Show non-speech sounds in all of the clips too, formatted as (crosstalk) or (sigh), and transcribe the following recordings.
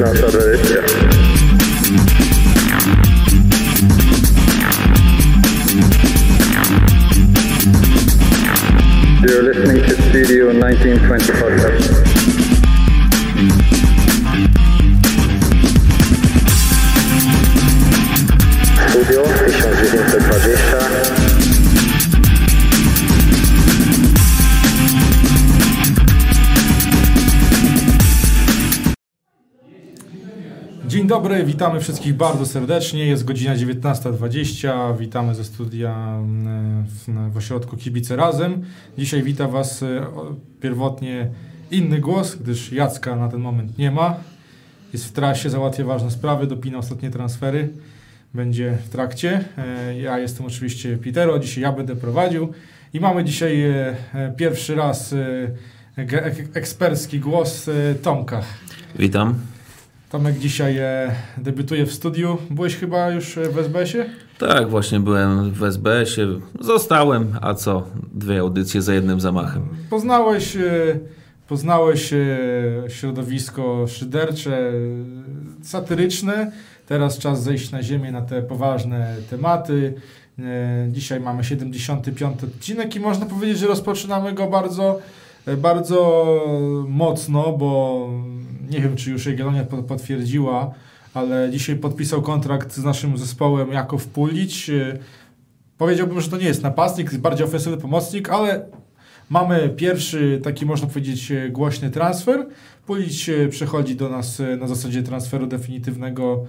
19 edycja. You're listening to Studio 1920 podcast. Witamy wszystkich bardzo serdecznie. Jest godzina 19.20. Witamy ze studia mm, w, w ośrodku Kibice Razem. Dzisiaj wita Was e, pierwotnie inny głos, gdyż Jacka na ten moment nie ma. Jest w trasie, załatwia ważne sprawy, dopina ostatnie transfery. Będzie w trakcie. E, Ja jestem oczywiście Pitero, dzisiaj ja będę prowadził. I mamy dzisiaj e, pierwszy raz ekspercki głos Tomka. Witam. Tomek dzisiaj e, debiutuje w studiu. Byłeś chyba już e, w SBS-ie? Tak, właśnie byłem w SBS-ie. Zostałem, a co? Dwie audycje za jednym zamachem. Poznałeś, e, poznałeś e, środowisko szydercze, e, satyryczne. Teraz czas zejść na ziemię na te poważne tematy. E, Dzisiaj mamy 75 odcinek i można powiedzieć, że rozpoczynamy go bardzo, bardzo mocno, bo nie wiem, czy już Jagiellonia po- potwierdziła, ale dzisiaj podpisał kontrakt z naszym zespołem Jakow Pulić. E, Powiedziałbym, że to nie jest napastnik, bardziej ofensywny pomocnik, ale mamy pierwszy taki, można powiedzieć, e, głośny transfer. Pulić e, przechodzi do nas na zasadzie transferu definitywnego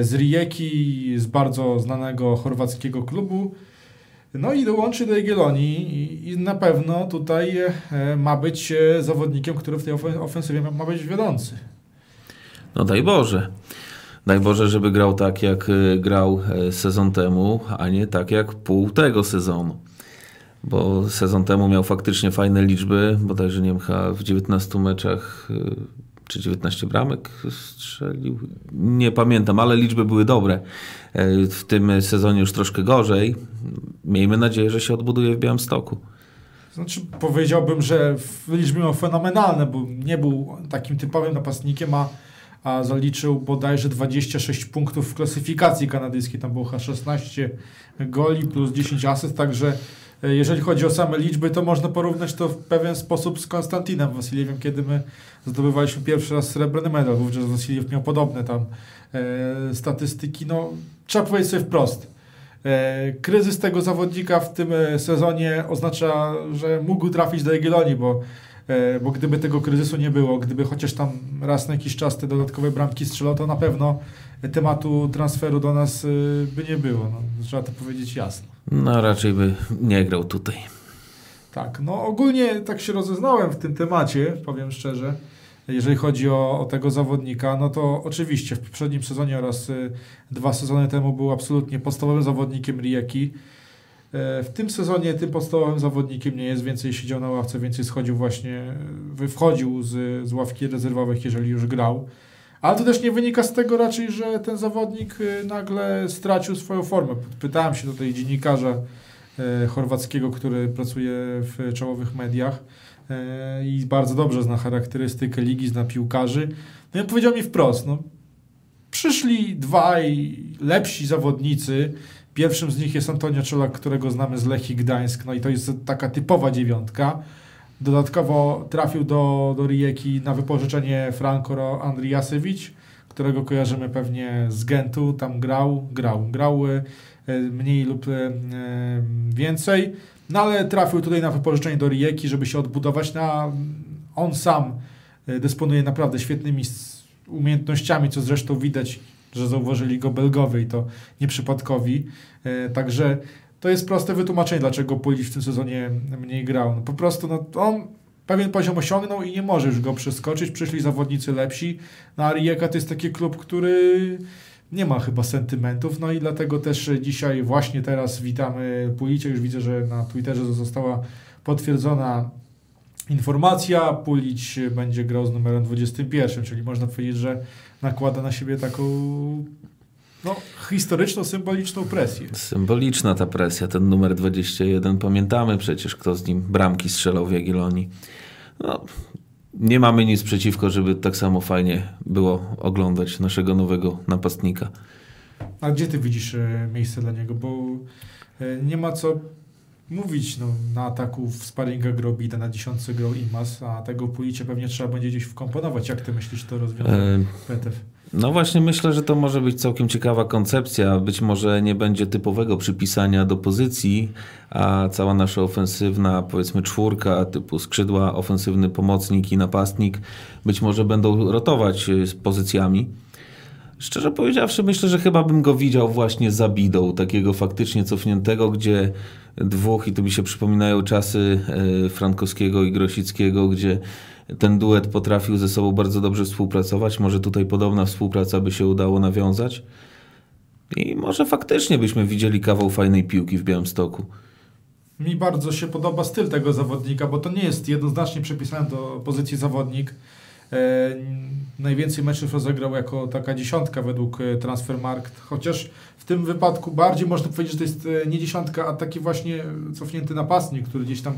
z Rijeki, z bardzo znanego chorwackiego klubu. No i dołączy do Jagiellonii i, na pewno tutaj e, ma być e, zawodnikiem, który w tej ofen- ofensywie ma, być wiodący. No daj Boże. Daj Boże, żeby grał tak, jak y, grał e, sezon temu, a nie tak, jak pół tego sezonu. Bo sezon temu miał faktycznie fajne liczby, bodajże nie wiem, w 19 meczach czy 19 bramek strzelił. Nie pamiętam, ale liczby były dobre. E, W tym sezonie już troszkę gorzej. Miejmy nadzieję, że się odbuduje w Białymstoku. Znaczy powiedziałbym, że liczby miał fenomenalne, bo nie był takim typowym napastnikiem, a, a zaliczył bodajże 26 punktów w klasyfikacji kanadyjskiej. Tam było chyba 16 goli plus 10 asyst, także jeżeli chodzi o same liczby, to można porównać to w pewien sposób z Konstantinem Wasiliewem, kiedy my zdobywaliśmy pierwszy raz srebrny medal. Wówczas Wasiliew miał podobne tam e, statystyki. No, trzeba powiedzieć sobie wprost. E, Kryzys tego zawodnika w tym e, sezonie oznacza, że mógł trafić do Jagiellonii, bo, e, bo gdyby tego kryzysu nie było, gdyby chociaż tam raz na jakiś czas te dodatkowe bramki strzelał, to na pewno tematu transferu do nas e, by nie było. No, trzeba to powiedzieć jasno. No raczej by nie grał tutaj. Tak, no ogólnie tak się rozeznałem w tym temacie, powiem szczerze. Jeżeli chodzi o, o tego zawodnika, no to oczywiście w poprzednim sezonie oraz y, dwa sezony temu był absolutnie podstawowym zawodnikiem Rijeki. E, w tym sezonie tym podstawowym zawodnikiem nie jest, więcej siedział na ławce, więcej schodził właśnie, y, wchodził z, z ławki rezerwowych, jeżeli już grał. Ale to też nie wynika z tego raczej, że ten zawodnik y, nagle stracił swoją formę. Pytałem się tutaj dziennikarza e, chorwackiego, który pracuje w czołowych mediach e, i bardzo dobrze zna charakterystykę ligi, zna piłkarzy. No i powiedział mi wprost, no, przyszli dwaj lepsi zawodnicy. Pierwszym z nich jest Antonio Czolak, którego znamy z Lechii Gdańsk, no i to jest taka typowa dziewiątka. Dodatkowo trafił do, do Rijeki na wypożyczenie Franco Andriasewicz, którego kojarzymy pewnie z Gentu, tam grał, grał, grał e, mniej lub e, e, więcej, no ale trafił tutaj na wypożyczenie do Rijeki, żeby się odbudować. Na... On sam dysponuje naprawdę świetnymi umiejętnościami, co zresztą widać, że zauważyli go Belgowie i to nieprzypadkowi. Także to jest proste wytłumaczenie, dlaczego Pulic w tym sezonie mniej grał. No po prostu no, on pewien poziom osiągnął i nie może już go przeskoczyć. Przyszli zawodnicy lepsi. No a Rijeka to jest taki klub, który nie ma chyba sentymentów, no i dlatego też dzisiaj, właśnie teraz witamy Pulicia. Już widzę, że na Twitterze została potwierdzona informacja. Pulić będzie grał z numerem 21, czyli można powiedzieć, że nakłada na siebie taką no, historyczną, symboliczną presję. Symboliczna ta presja, ten numer 21. Pamiętamy przecież, kto z nim bramki strzelał w Jagiellonii. No, nie mamy nic przeciwko, żeby tak samo fajnie było oglądać naszego nowego napastnika. A gdzie ty widzisz e, miejsce dla niego? Bo e, nie ma co mówić, no, na ataku w sparingach grał Bida, na dziesiątce grał Imas, a tego Pulicie pewnie trzeba będzie gdzieś wkomponować. Jak ty myślisz, to rozwiąże E, Petew? No właśnie myślę, że to może być całkiem ciekawa koncepcja. Być może nie będzie typowego przypisania do pozycji, a cała nasza ofensywna, powiedzmy czwórka typu skrzydła, ofensywny pomocnik i napastnik być może będą rotować y, z pozycjami. Szczerze powiedziawszy, myślę, że chyba bym go widział właśnie za bidą, takiego faktycznie cofniętego, gdzie dwóch, i tu mi się przypominają czasy e, Frankowskiego i Grosickiego, gdzie ten duet potrafił ze sobą bardzo dobrze współpracować. Może tutaj podobna współpraca by się udało nawiązać. I może faktycznie byśmy widzieli kawał fajnej piłki w Białymstoku. Mi bardzo się podoba styl tego zawodnika, bo to nie jest jednoznacznie przypisany do pozycji zawodnik. E, najwięcej meczów rozegrał jako taka dziesiątka według e, Transfermarkt, chociaż w tym wypadku bardziej można powiedzieć, że to jest e, nie dziesiątka, a taki właśnie cofnięty napastnik, który gdzieś tam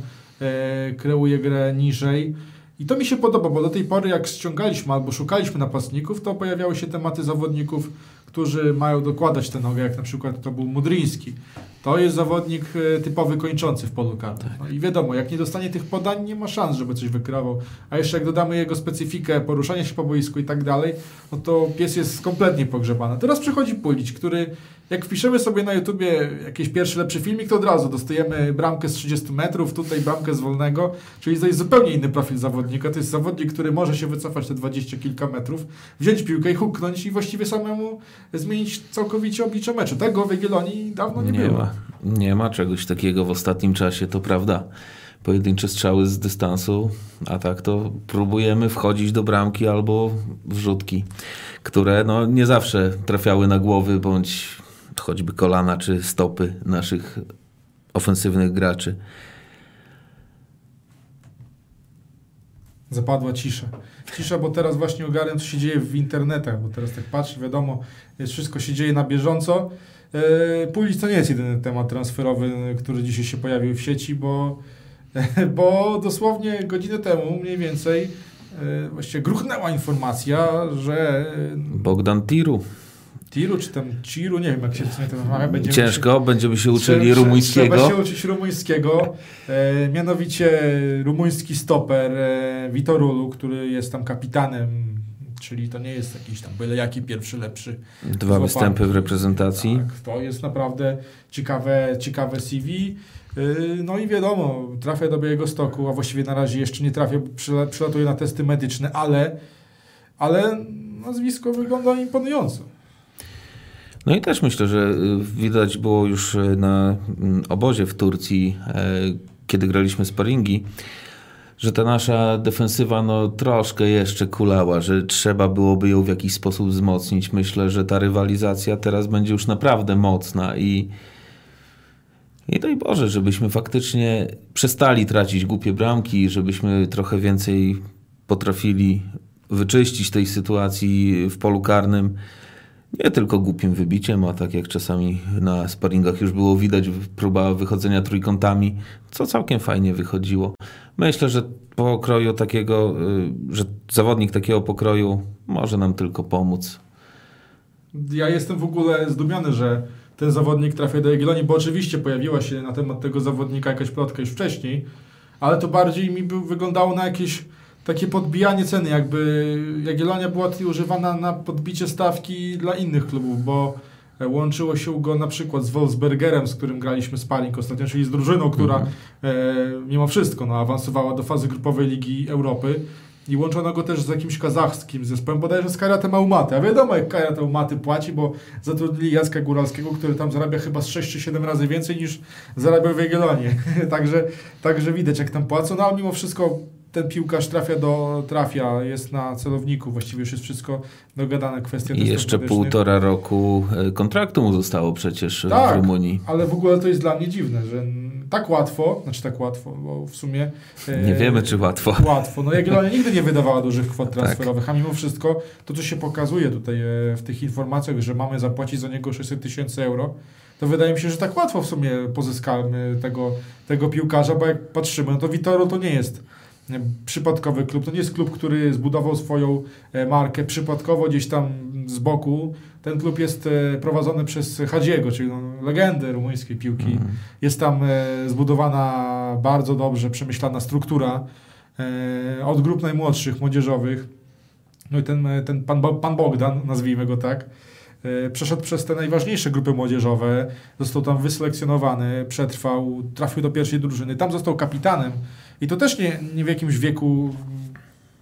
kreuje grę niżej. I to mi się podoba, bo do tej pory jak ściągaliśmy albo szukaliśmy napastników, to pojawiały się tematy zawodników, którzy mają dokładać tę nogę, jak na przykład to był Mudryński. To jest zawodnik e, typowy kończący w polu karnym. No I wiadomo, jak nie dostanie tych podań, nie ma szans, żeby coś wykrywał. A jeszcze jak dodamy jego specyfikę, poruszania się po boisku i tak dalej, no to pies jest kompletnie pogrzebany. Teraz przychodzi Pulić, który jak wpiszemy sobie na YouTubie jakiś pierwszy lepszy filmik, to od razu dostajemy bramkę z 30 metrów, tutaj bramkę z wolnego, czyli to jest zupełnie inny profil zawodnika. To jest zawodnik, który może się wycofać te 20 kilka metrów, wziąć piłkę i huknąć i właściwie samemu zmienić całkowicie oblicze meczu. Tego w Jagiellonii dawno nie, Nie było. ma, nie ma czegoś takiego w ostatnim czasie, to prawda. Pojedyncze strzały z dystansu, a tak to próbujemy wchodzić do bramki albo wrzutki, które no, nie zawsze trafiały na głowy bądź choćby kolana czy stopy naszych ofensywnych graczy. Zapadła cisza. Cisza, bo teraz właśnie ogarniam, co się dzieje w internetach, bo teraz tak patrzę, wiadomo, wszystko się dzieje na bieżąco. Yy, Pulic to nie jest jedyny temat transferowy, który dzisiaj się pojawił w sieci, bo, (laughs) bo dosłownie godzinę temu mniej więcej yy, właściwie gruchnęła informacja, że Bogdan Tiru. Tiru czy tam Ciru, nie wiem jak się w sumie to wymawia, będziemy Ciężko, będziemy się uczyli rumuńskiego. Trzeba się uczyć rumuńskiego. E, mianowicie rumuński stoper e, Vitorulu, który jest tam kapitanem, czyli to nie jest jakiś tam byle jaki pierwszy lepszy. Dwa złapany. występy w reprezentacji. Tak, to jest naprawdę ciekawe, ciekawe CV. Y, No i wiadomo, trafia do Białego Stoku, a właściwie na razie jeszcze nie trafia, bo przyla- przylatuje na testy medyczne, ale, ale nazwisko wygląda imponująco. No i też myślę, że y, widać było już y, na mm, obozie w Turcji, e, kiedy graliśmy sparingi, że ta nasza defensywa no, troszkę jeszcze kulała, że trzeba byłoby ją w jakiś sposób wzmocnić. Myślę, że ta rywalizacja teraz będzie już naprawdę mocna i i daj Boże, żebyśmy faktycznie przestali tracić głupie bramki, żebyśmy trochę więcej potrafili wyczyścić tej sytuacji w polu karnym. Nie tylko głupim wybiciem, a tak jak czasami na sparingach już było widać, próba wychodzenia trójkątami, co całkiem fajnie wychodziło. Myślę, że pokroju takiego, y, że zawodnik takiego pokroju może nam tylko pomóc. Ja jestem w ogóle zdumiony, że ten zawodnik trafia do Jagiellonii, bo oczywiście pojawiła się na temat tego zawodnika jakaś plotka już wcześniej, ale to bardziej mi wyglądało na jakieś takie podbijanie ceny, jakby Jagiellonia była tutaj używana na podbicie stawki dla innych klubów, bo e, łączyło się go na przykład z Wolfsbergerem, z którym graliśmy sparring ostatnio, czyli z drużyną, która Mhm. e, mimo wszystko no, awansowała do fazy grupowej Ligi Europy. I łączono go też z jakimś kazachskim zespołem, bodajże z Karatem Almaty. A wiadomo, jak Karat Almaty płaci, bo zatrudnili Jacka Góralskiego, który tam zarabia chyba z 6 czy 7 razy więcej niż zarabiał w Jagiellonie. (laughs) także, także widać, jak tam płacą. No ale mimo wszystko ten piłkarz trafia do trafia, jest na celowniku, właściwie już jest wszystko dogadane, kwestia I jeszcze półtora roku e, kontraktu mu zostało przecież Tak. w Rumunii. Ale w ogóle to jest dla mnie dziwne, że tak łatwo, znaczy tak łatwo, bo w sumie... e, Nie wiemy, czy łatwo. Łatwo. No Jagiellonia nigdy nie wydawała dużych kwot Tak. transferowych, a mimo wszystko to, co się pokazuje tutaj e, w tych informacjach, że mamy zapłacić za niego 600 tysięcy euro, to wydaje mi się, że tak łatwo w sumie pozyskamy tego, tego piłkarza, bo jak patrzymy, no to Vitoro to nie jest e, przypadkowy klub. To nie jest klub, który zbudował swoją e, markę przypadkowo gdzieś tam z boku. Ten klub jest e, prowadzony przez Hadziego, czyli no, legendę rumuńskiej piłki. Mhm. Jest tam e, zbudowana bardzo dobrze przemyślana struktura od grup najmłodszych, młodzieżowych. No i ten, ten pan, pan Bogdan, nazwijmy go tak, przeszedł przez te najważniejsze grupy młodzieżowe, został tam wyselekcjonowany, przetrwał, trafił do pierwszej drużyny, tam został kapitanem i to też nie, nie w jakimś wieku,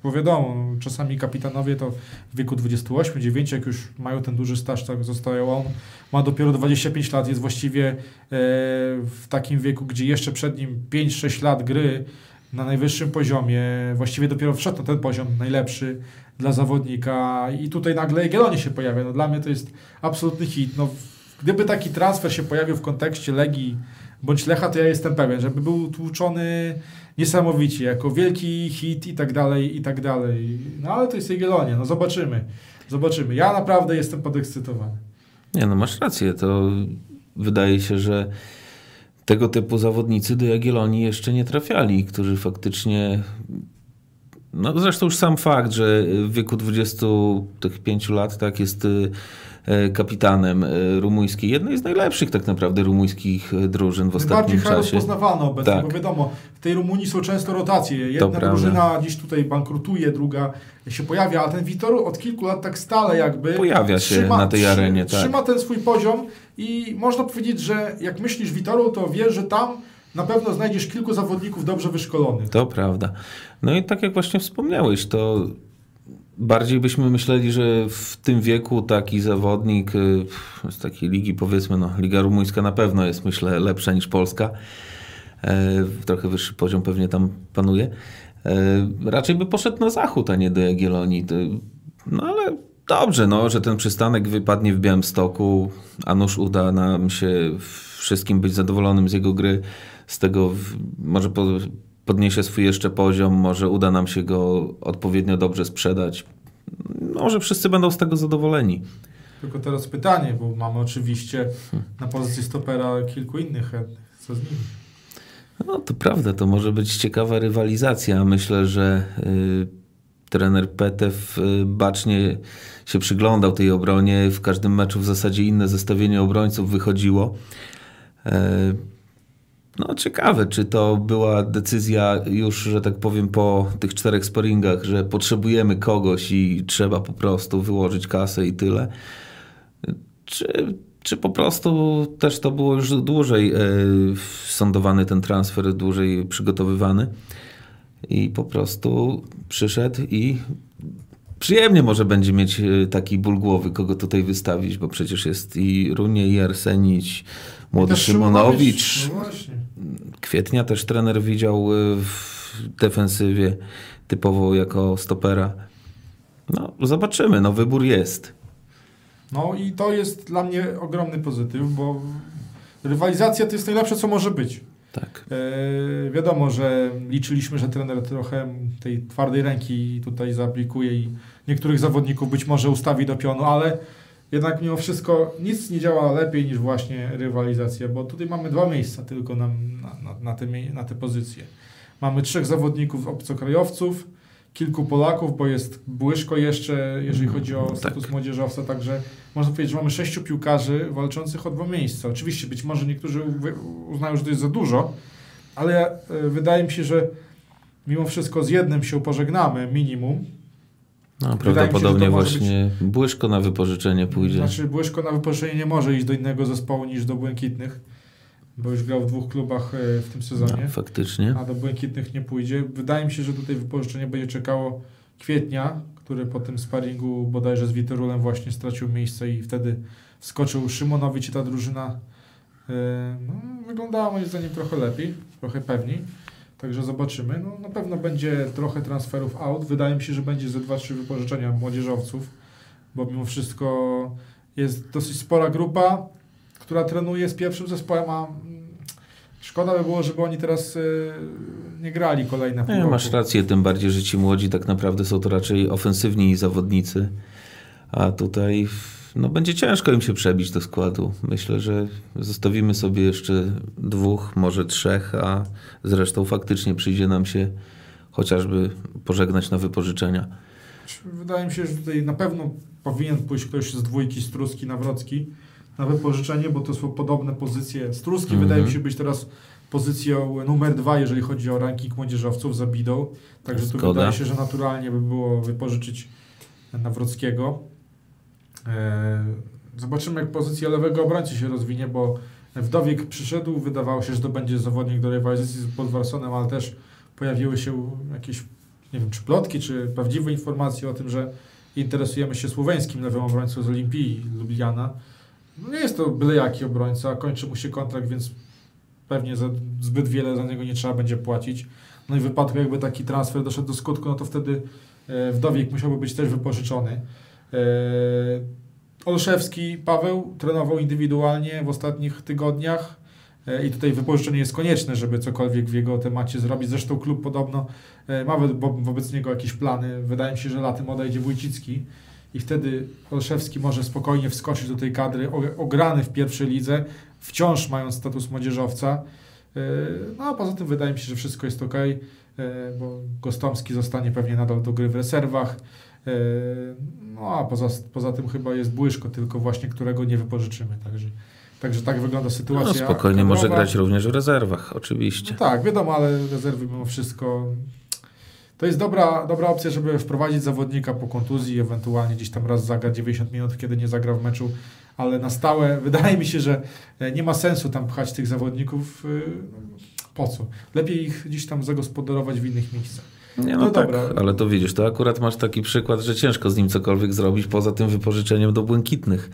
bo wiadomo, czasami kapitanowie to w wieku 28, 9, jak już mają ten duży staż, tak zostają. On ma dopiero 25 lat, jest właściwie e, w takim wieku, gdzie jeszcze przed nim 5-6 lat gry na najwyższym poziomie, właściwie dopiero wszedł na ten poziom najlepszy dla zawodnika i tutaj nagle Jagiellonie się pojawia. No, dla mnie to jest absolutny hit. No, gdyby taki transfer się pojawił w kontekście Legii bądź Lecha, to ja jestem pewien, żeby był tłuczony niesamowicie, jako wielki hit i tak dalej, i tak dalej. No ale to jest Jagiellonia, no zobaczymy. Zobaczymy. Ja naprawdę jestem podekscytowany. Nie, no masz rację. To wydaje się, że tego typu zawodnicy do Jagiellonii jeszcze nie trafiali, którzy faktycznie. No zresztą już sam fakt, że w wieku 25 lat tak jest y, kapitanem y, rumuńskiej, jednej z najlepszych tak naprawdę rumuńskich y, drużyn w Najbardziej ostatnim czasie. rozpoznawalne obecnie, Tak. bo wiadomo, w tej Rumunii są często rotacje. Jedna prawda. drużyna dziś tutaj bankrutuje, druga się pojawia, a ten Witoru od kilku lat tak stale jakby Pojawia się na tej arenie, tak. Trzyma ten swój poziom i można powiedzieć, że jak myślisz Witoru, to wiesz, że tam na pewno znajdziesz kilku zawodników dobrze wyszkolonych. To prawda. No i tak jak właśnie wspomniałeś, to bardziej byśmy myśleli, że w tym wieku taki zawodnik y, z takiej ligi, powiedzmy, no, Liga Rumuńska na pewno jest, myślę, lepsza niż Polska. E, Trochę wyższy poziom pewnie tam panuje. E, Raczej by poszedł na zachód, a nie do Jagiellonii. No ale dobrze, no, że ten przystanek wypadnie w Białymstoku, a nuż uda nam się wszystkim być zadowolonym z jego gry. Z tego może po, podniesie swój jeszcze poziom, może uda nam się go odpowiednio dobrze sprzedać. Może wszyscy będą z tego zadowoleni. Tylko teraz pytanie, bo mamy oczywiście na pozycji stopera kilku innych chętnych. Co z nimi? No to prawda, to może być ciekawa rywalizacja. Myślę, że y, trener Petew y, bacznie się przyglądał tej obronie. W każdym meczu w zasadzie inne zestawienie obrońców wychodziło. E, No ciekawe, czy to była decyzja już, że tak powiem, po tych czterech sparingach, że potrzebujemy kogoś i trzeba po prostu wyłożyć kasę i tyle. Czy, czy po prostu też to było już dłużej e, sądowany ten transfer, dłużej przygotowywany i po prostu przyszedł i przyjemnie może będzie mieć e, taki ból głowy, kogo tutaj wystawić, bo przecież jest i Runie, i Arsenić, młody Też Szymonowicz. Kwietnia też trener widział e, w defensywie typowo jako stopera. No, zobaczymy, no wybór jest. No i to jest dla mnie ogromny pozytyw, bo rywalizacja to jest najlepsze, co może być. Tak. E, wiadomo, że liczyliśmy, że trener trochę tej twardej ręki tutaj zaaplikuje i niektórych zawodników być może ustawi do pionu, ale jednak mimo wszystko nic nie działa lepiej niż właśnie rywalizacja, bo tutaj mamy dwa miejsca tylko na, na, na, te, na te pozycje. Mamy trzech zawodników obcokrajowców, kilku Polaków, bo jest Błyszko jeszcze, jeżeli chodzi o Tak. status młodzieżowca, także można powiedzieć, że mamy sześciu piłkarzy walczących o dwa miejsca. Oczywiście być może niektórzy uznają, że to jest za dużo, ale e, wydaje mi się, że mimo wszystko z jednym się pożegnamy, minimum. No, się, prawdopodobnie może właśnie Błyszko na wypożyczenie pójdzie. Znaczy Błyszko na wypożyczenie nie może iść do innego zespołu niż do Błękitnych, bo już grał w dwóch klubach e, w tym sezonie, no, faktycznie. a do Błękitnych nie pójdzie. Wydaje mi się, że tutaj wypożyczenie będzie czekało kwietnia, który po tym sparingu bodajże z Witorulem właśnie stracił miejsce i wtedy wskoczył Szymonowicz i ta drużyna e, no, wyglądała moim zdaniem trochę lepiej, trochę pewniej. Także zobaczymy. No, na pewno będzie trochę transferów out. Wydaje mi się, że będzie ze 2-3 wypożyczenia młodzieżowców, bo mimo wszystko jest dosyć spora grupa, która trenuje z pierwszym zespołem, a mm, szkoda by było, żeby oni teraz y, nie grali kolejne pół Nie, roku. masz rację, tym bardziej, że ci młodzi tak naprawdę są to raczej ofensywni zawodnicy, a tutaj no, będzie ciężko im się przebić do składu. Myślę, że zostawimy sobie jeszcze dwóch, może trzech, a zresztą faktycznie przyjdzie nam się chociażby pożegnać na wypożyczenia. Wydaje mi się, że tutaj na pewno powinien pójść ktoś z dwójki Struski Nawrocki na wypożyczenie, bo to są podobne pozycje. Struski Mhm. wydaje mi się być teraz pozycją numer dwa, jeżeli chodzi o ranking młodzieżowców za Bidą. Także tu wydaje się, że naturalnie by było wypożyczyć Nawrockiego. E, Zobaczymy, jak pozycja lewego obrońcy się rozwinie, bo Wdowiek przyszedł, wydawało się, że to będzie zawodnik do rywalizacji z Podwarsonem, ale też pojawiły się jakieś, nie wiem, czy plotki, czy prawdziwe informacje o tym, że interesujemy się słoweńskim lewym obrońcą z Olimpii Lubliana. No nie jest to byle jaki obrońca, kończy mu się kontrakt, więc pewnie za zbyt wiele za niego nie trzeba będzie płacić. No i w wypadku jakby taki transfer doszedł do skutku, no to wtedy e, Wdowiek musiałby być też wypożyczony. E, Olszewski Paweł trenował indywidualnie w ostatnich tygodniach e, i tutaj wypożyczenie jest konieczne, żeby cokolwiek w jego temacie zrobić. Zresztą klub podobno e, ma wo- wo- wobec niego jakieś plany. Wydaje mi się, że latem odejdzie Wójcicki i wtedy Olszewski może spokojnie wskoczyć do tej kadry, ograny w pierwszej lidze, wciąż mając status młodzieżowca. No a poza tym wydaje mi się, że wszystko jest ok, bo Gostomski zostanie pewnie nadal do gry w rezerwach. E, No a poza, poza tym chyba jest Błyszko, tylko właśnie którego nie wypożyczymy. Także, także tak wygląda No, sytuacja. spokojnie może kadrowa. grać również w rezerwach, oczywiście. No tak, wiadomo, ale rezerwy mimo wszystko. To jest dobra, dobra opcja, żeby wprowadzić zawodnika po kontuzji, ewentualnie gdzieś tam raz zagra 90 minut, kiedy nie zagra w meczu, ale na stałe (laughs) wydaje mi się, że e, nie ma sensu tam pchać tych zawodników. y, Po co? Lepiej ich gdzieś tam zagospodarować w innych miejscach. Nie, No no, tak, dobra. ale to widzisz, to akurat masz taki przykład, że ciężko z nim cokolwiek zrobić poza tym wypożyczeniem do błękitnych.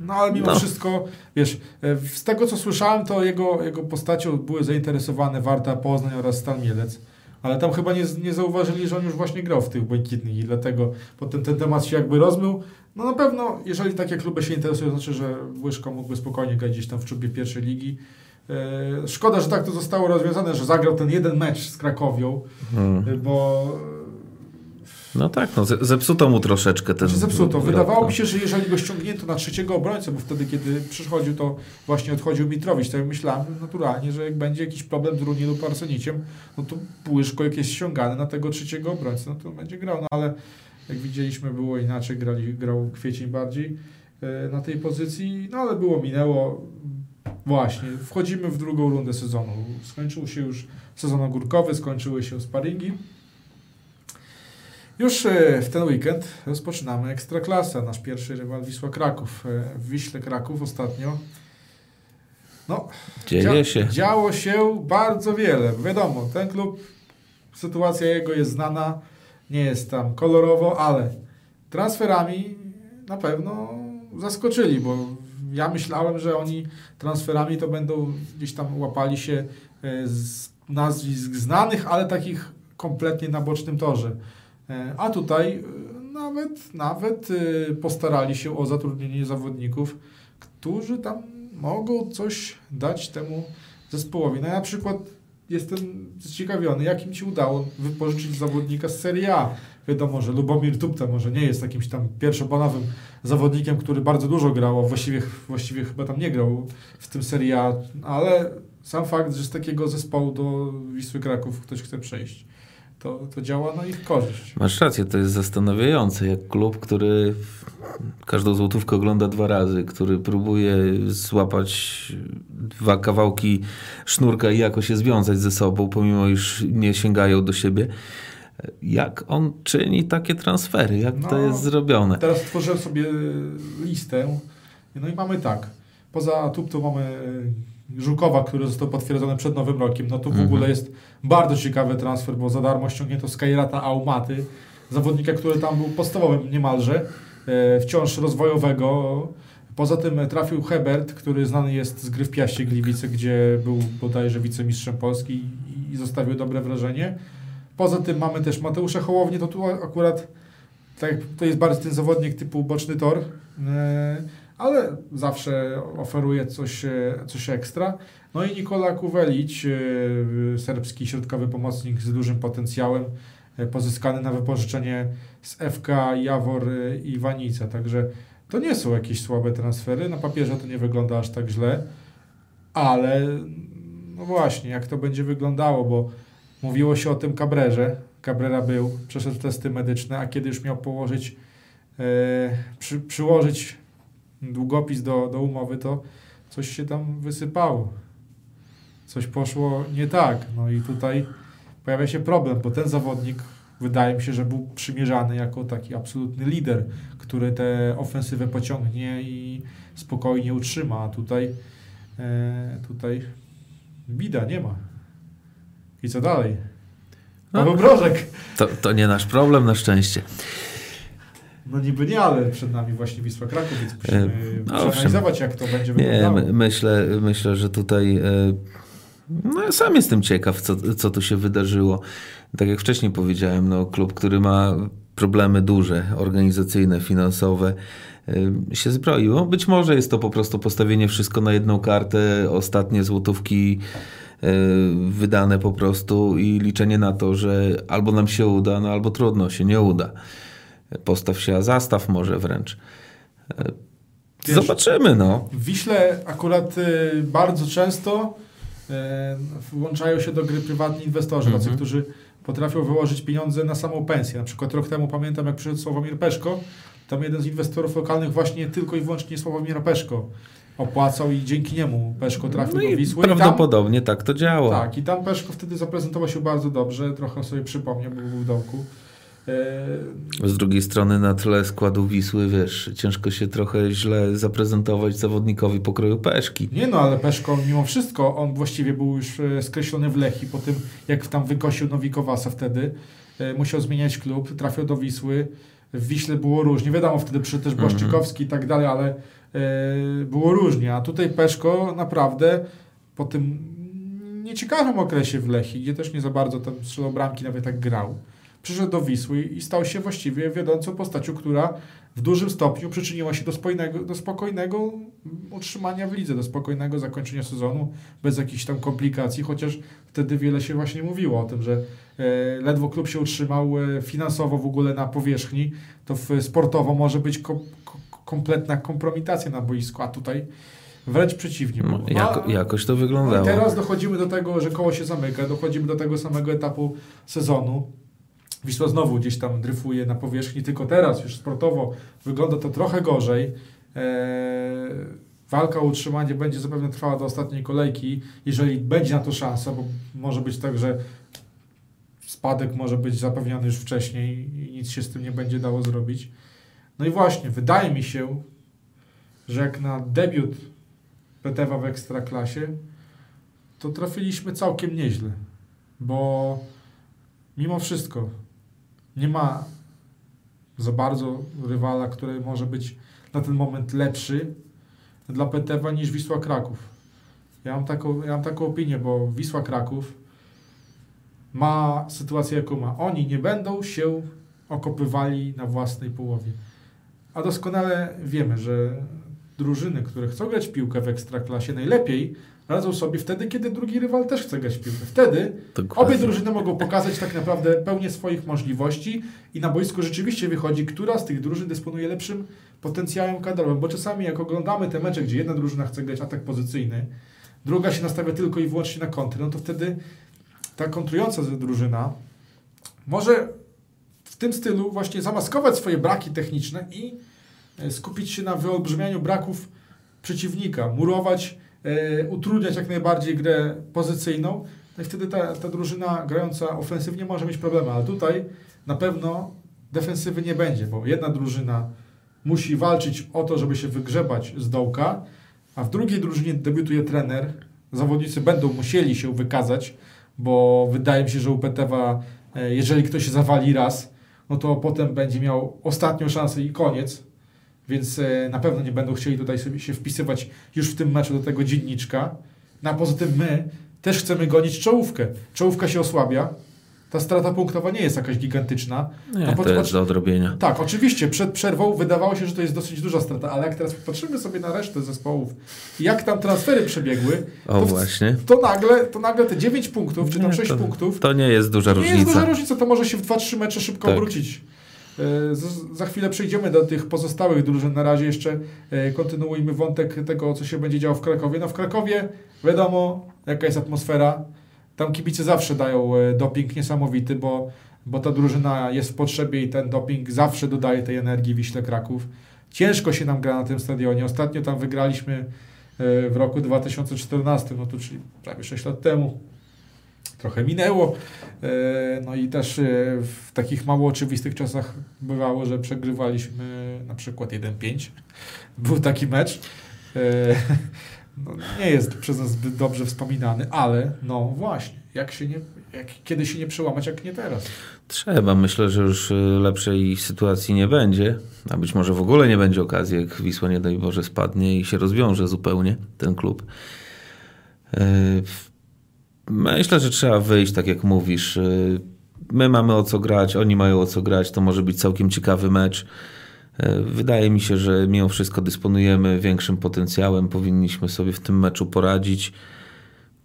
No ale mimo No. wszystko, wiesz, e, z tego co słyszałem, to jego, jego postacią były zainteresowane Warta Poznań oraz Stal Mielec. Ale tam chyba nie, nie zauważyli, że on już właśnie grał w tych błękitnych i dlatego potem ten temat się jakby rozmył. No na pewno, jeżeli takie kluby się interesują, to znaczy, że Łyżko mógłby spokojnie grać gdzieś tam w czubie pierwszej ligi. E, szkoda, że tak to zostało rozwiązane, że zagrał ten jeden mecz z Krakowią, Hmm. e, bo No tak, no, ze- zepsuto mu troszeczkę ten Znaczy zepsuto. Wydawało mi się, że jeżeli go ściągnięto na trzeciego obrońcę, bo wtedy, kiedy przychodził, to właśnie odchodził Mitrowicz, to ja myślałem naturalnie, że jak będzie jakiś problem z Runi lub Arseniciem, no to Błyszko jak jest ściągany na tego trzeciego obrońcę, no to będzie grał. No ale jak widzieliśmy, było inaczej, grali, grał Kwiecień bardziej e, na tej pozycji, no ale było, minęło. Właśnie, wchodzimy w drugą rundę sezonu. Skończył się już sezon ogórkowy, skończyły się sparingi. Już e, w ten weekend rozpoczynamy Ekstraklasa, nasz pierwszy rywal Wisła Kraków. E, W Wiśle Kraków ostatnio no, Dzieje dzia- się. działo się bardzo wiele. Wiadomo, ten klub, sytuacja jego jest znana, nie jest tam kolorowo, ale transferami na pewno zaskoczyli, bo ja myślałem, że oni transferami to będą gdzieś tam łapali się e, z nazwisk znanych, ale takich kompletnie na bocznym torze. E, A tutaj e, nawet, nawet postarali się o zatrudnienie zawodników, którzy tam mogą coś dać temu zespołowi. No ja na przykład jestem zciekawiony, jak im się udało wypożyczyć zawodnika z Serie A. Wiadomo, że Lubomir Tupta może nie jest jakimś tam pierwszoplanowym zawodnikiem, który bardzo dużo grał, a właściwie, właściwie chyba tam nie grał w tym Serie A, ale sam fakt, że z takiego zespołu do Wisły Kraków ktoś chce przejść, to, to działa na ich korzyść. Masz rację, to jest zastanawiające, jak klub, który każdą złotówkę ogląda dwa razy, który próbuje złapać dwa kawałki sznurka i jakoś się związać ze sobą, pomimo iż nie sięgają do siebie. Jak on czyni takie transfery? Jak to No, jest zrobione? Teraz tworzyłem sobie listę. No i mamy tak. Poza Tuptą mamy Żukowa, który został potwierdzony przed Nowym Rokiem. No to w Mhm. ogóle jest bardzo ciekawy transfer, bo za darmo ściągnięto Skyrata Aumaty, zawodnika, który tam był podstawowym niemalże, e, wciąż rozwojowego. Poza tym trafił Hebert, który znany jest z gry w Piaście Gliwice, gdzie był bodajże wicemistrzem Polski i- zostawił dobre wrażenie. Poza tym mamy też Mateusza Hołownię, to tu akurat tak, to jest bardziej ten zawodnik typu boczny tor, e, ale zawsze oferuje coś, e, coś ekstra. No i Nikola Kuwelić, e, serbski środkowy pomocnik z dużym potencjałem, e, pozyskany na wypożyczenie z FK Jawor i Wanica. Także to nie są jakieś słabe transfery. Na papierze to nie wygląda aż tak źle, ale no właśnie, jak to będzie wyglądało, bo Mówiło się o tym Cabrerze. Cabrera był, przeszedł testy medyczne, a kiedy już miał położyć, e, przy, przyłożyć długopis do, do umowy, to coś się tam wysypało. Coś poszło nie tak. No i tutaj pojawia się problem, bo ten zawodnik wydaje mi się, że był przymierzany jako taki absolutny lider, który tę ofensywę pociągnie i spokojnie utrzyma, a tutaj e, tutaj bida nie ma. I co dalej? No. Paweł Brożek. To, to nie nasz problem, na szczęście. No niby nie, ale przed nami właśnie Wisła Kraków, więc musimy E, no przeanalizować, jak to będzie Nie, wyglądało. my, myślę, myślę, że tutaj. e, No, ja sam jestem ciekaw, co, co tu się wydarzyło. Tak jak wcześniej powiedziałem, no, klub, który ma problemy duże, organizacyjne, finansowe, e, się zbroiło. Być może jest to po prostu postawienie wszystko na jedną kartę, ostatnie złotówki wydane po prostu i liczenie na to, że albo nam się uda, no albo trudno, się nie uda. Postaw się, a zastaw może wręcz. E, Wiesz- Zobaczymy, no. W Wiśle akurat y, bardzo często y, włączają się do gry prywatni inwestorzy, tacy, Mhm. którzy potrafią wyłożyć pieniądze na samą pensję. Na przykład rok temu pamiętam, jak przyszedł Sławomir Peszko, tam jeden z inwestorów lokalnych właśnie tylko i wyłącznie Sławomira Peszko opłacał i dzięki niemu Peszko trafił No do Wisły. I tam, prawdopodobnie tak to działa. tak, i tam Peszko wtedy zaprezentował się bardzo dobrze, trochę sobie przypomniał, bo był w dołku. Z drugiej strony na tle składu Wisły, wiesz, ciężko się trochę źle zaprezentować zawodnikowi pokroju Peszki. Nie no, ale Peszko mimo wszystko, on właściwie był już e, skreślony w Lechi po tym, jak tam wykosił Nowikowasa wtedy. E, Musiał zmieniać klub, trafił do Wisły. W Wiśle było różnie. Wiadomo, wtedy przyszedł też Mhm. Błaszczykowski i tak dalej, ale e, było różnie. A tutaj Peszko naprawdę po tym nieciekawym okresie w Lechi, gdzie też nie za bardzo tam strzelał bramki, nawet tak grał, przyszedł do Wisły i stał się właściwie wiodącą postacią, która w dużym stopniu przyczyniła się do spokojnego, do spokojnego utrzymania w lidze, do spokojnego zakończenia sezonu, bez jakichś tam komplikacji, chociaż wtedy wiele się właśnie mówiło o tym, że e, ledwo klub się utrzymał e, finansowo w ogóle na powierzchni, to w, sportowo może być ko, ko, kompletna kompromitacja na boisku, a tutaj wręcz przeciwnie. No, było. jako, jakoś to no wyglądało. teraz dochodzimy do tego, że koło się zamyka, dochodzimy do tego samego etapu sezonu. Wisła znowu gdzieś tam dryfuje na powierzchni, tylko teraz już sportowo wygląda to trochę gorzej. Eee, walka o utrzymanie będzie zapewne trwała do ostatniej kolejki, jeżeli będzie na to szansa, bo może być tak, że spadek może być zapewniony już wcześniej i nic się z tym nie będzie dało zrobić. No i właśnie, wydaje mi się, że jak na debiut PTW w Ekstraklasie, to trafiliśmy całkiem nieźle, bo mimo wszystko nie ma za bardzo rywala, który może być na ten moment lepszy dla PTW niż Wisła Kraków. Ja mam taką, ja mam taką opinię, bo Wisła Kraków ma sytuację, jaką ma. Oni nie będą się okopywali na własnej połowie. A doskonale wiemy, że drużyny, które chcą grać piłkę w ekstraklasie, najlepiej radzą sobie wtedy, kiedy drugi rywal też chce grać w piłkę. Wtedy Dokładnie. obie drużyny mogą pokazać tak naprawdę pełnię swoich możliwości i na boisku rzeczywiście wychodzi, która z tych drużyn dysponuje lepszym potencjałem kadrowym. Bo czasami jak oglądamy te mecze, gdzie jedna drużyna chce grać atak pozycyjny, druga się nastawia tylko i wyłącznie na kontry, no to wtedy ta kontrująca drużyna może w tym stylu właśnie zamaskować swoje braki techniczne i e, skupić się na wyolbrzymianiu braków przeciwnika, murować, utrudniać jak najbardziej grę pozycyjną. I wtedy ta, ta drużyna grająca ofensywnie może mieć problemy, ale tutaj na pewno defensywy nie będzie, bo jedna drużyna musi walczyć o to, żeby się wygrzebać z dołka, a w drugiej drużynie debiutuje trener. Zawodnicy będą musieli się wykazać, bo wydaje mi się, że u Petewa, e, jeżeli ktoś się zawali raz, no to potem będzie miał ostatnią szansę i koniec. Więc e, na pewno nie będą chcieli tutaj sobie się wpisywać już w tym meczu do tego dzienniczka. No a poza tym my też chcemy gonić czołówkę. Czołówka się osłabia. Ta strata punktowa nie jest jakaś gigantyczna. Nie, No to jest do odrobienia. Tak, oczywiście, przed przerwą wydawało się, że to jest dosyć duża strata, ale jak teraz popatrzymy sobie na resztę zespołów jak tam transfery przebiegły, O to, właśnie. to, nagle, to nagle te 9 punktów, czy tam Nie, 6 to, punktów, To nie jest duża nie jest różnica. duża różnica, to może się w 2-3 mecze szybko Tak. obrócić. E, Za chwilę przejdziemy do tych pozostałych drużyn. Na razie jeszcze e, kontynuujmy wątek tego, co się będzie działo w Krakowie. No w Krakowie wiadomo, jaka jest atmosfera. tam kibice zawsze dają e, doping niesamowity, bo, bo ta drużyna jest w potrzebie i ten doping zawsze dodaje tej energii Wiśle Kraków. Ciężko się nam gra na tym stadionie. Ostatnio tam wygraliśmy w roku 2014, no to czyli prawie 6 lat temu. Trochę minęło. E, No i też e, w takich mało oczywistych czasach bywało, że przegrywaliśmy na przykład 1-5. Był taki mecz. E, No, nie jest przez nas zbyt dobrze wspominany, ale no właśnie, jak się nie, jak, kiedy się nie przełamać, jak nie teraz. Trzeba. Myślę, że już lepszej sytuacji nie będzie, a być może w ogóle nie będzie okazji, jak Wisła nie daj Boże spadnie i się rozwiąże zupełnie ten klub. Y, Myślę, że trzeba wyjść, tak jak mówisz. Y, My mamy o co grać, oni mają o co grać, to może być całkiem ciekawy mecz. Y, Wydaje mi się, że mimo wszystko dysponujemy większym potencjałem, powinniśmy sobie w tym meczu poradzić.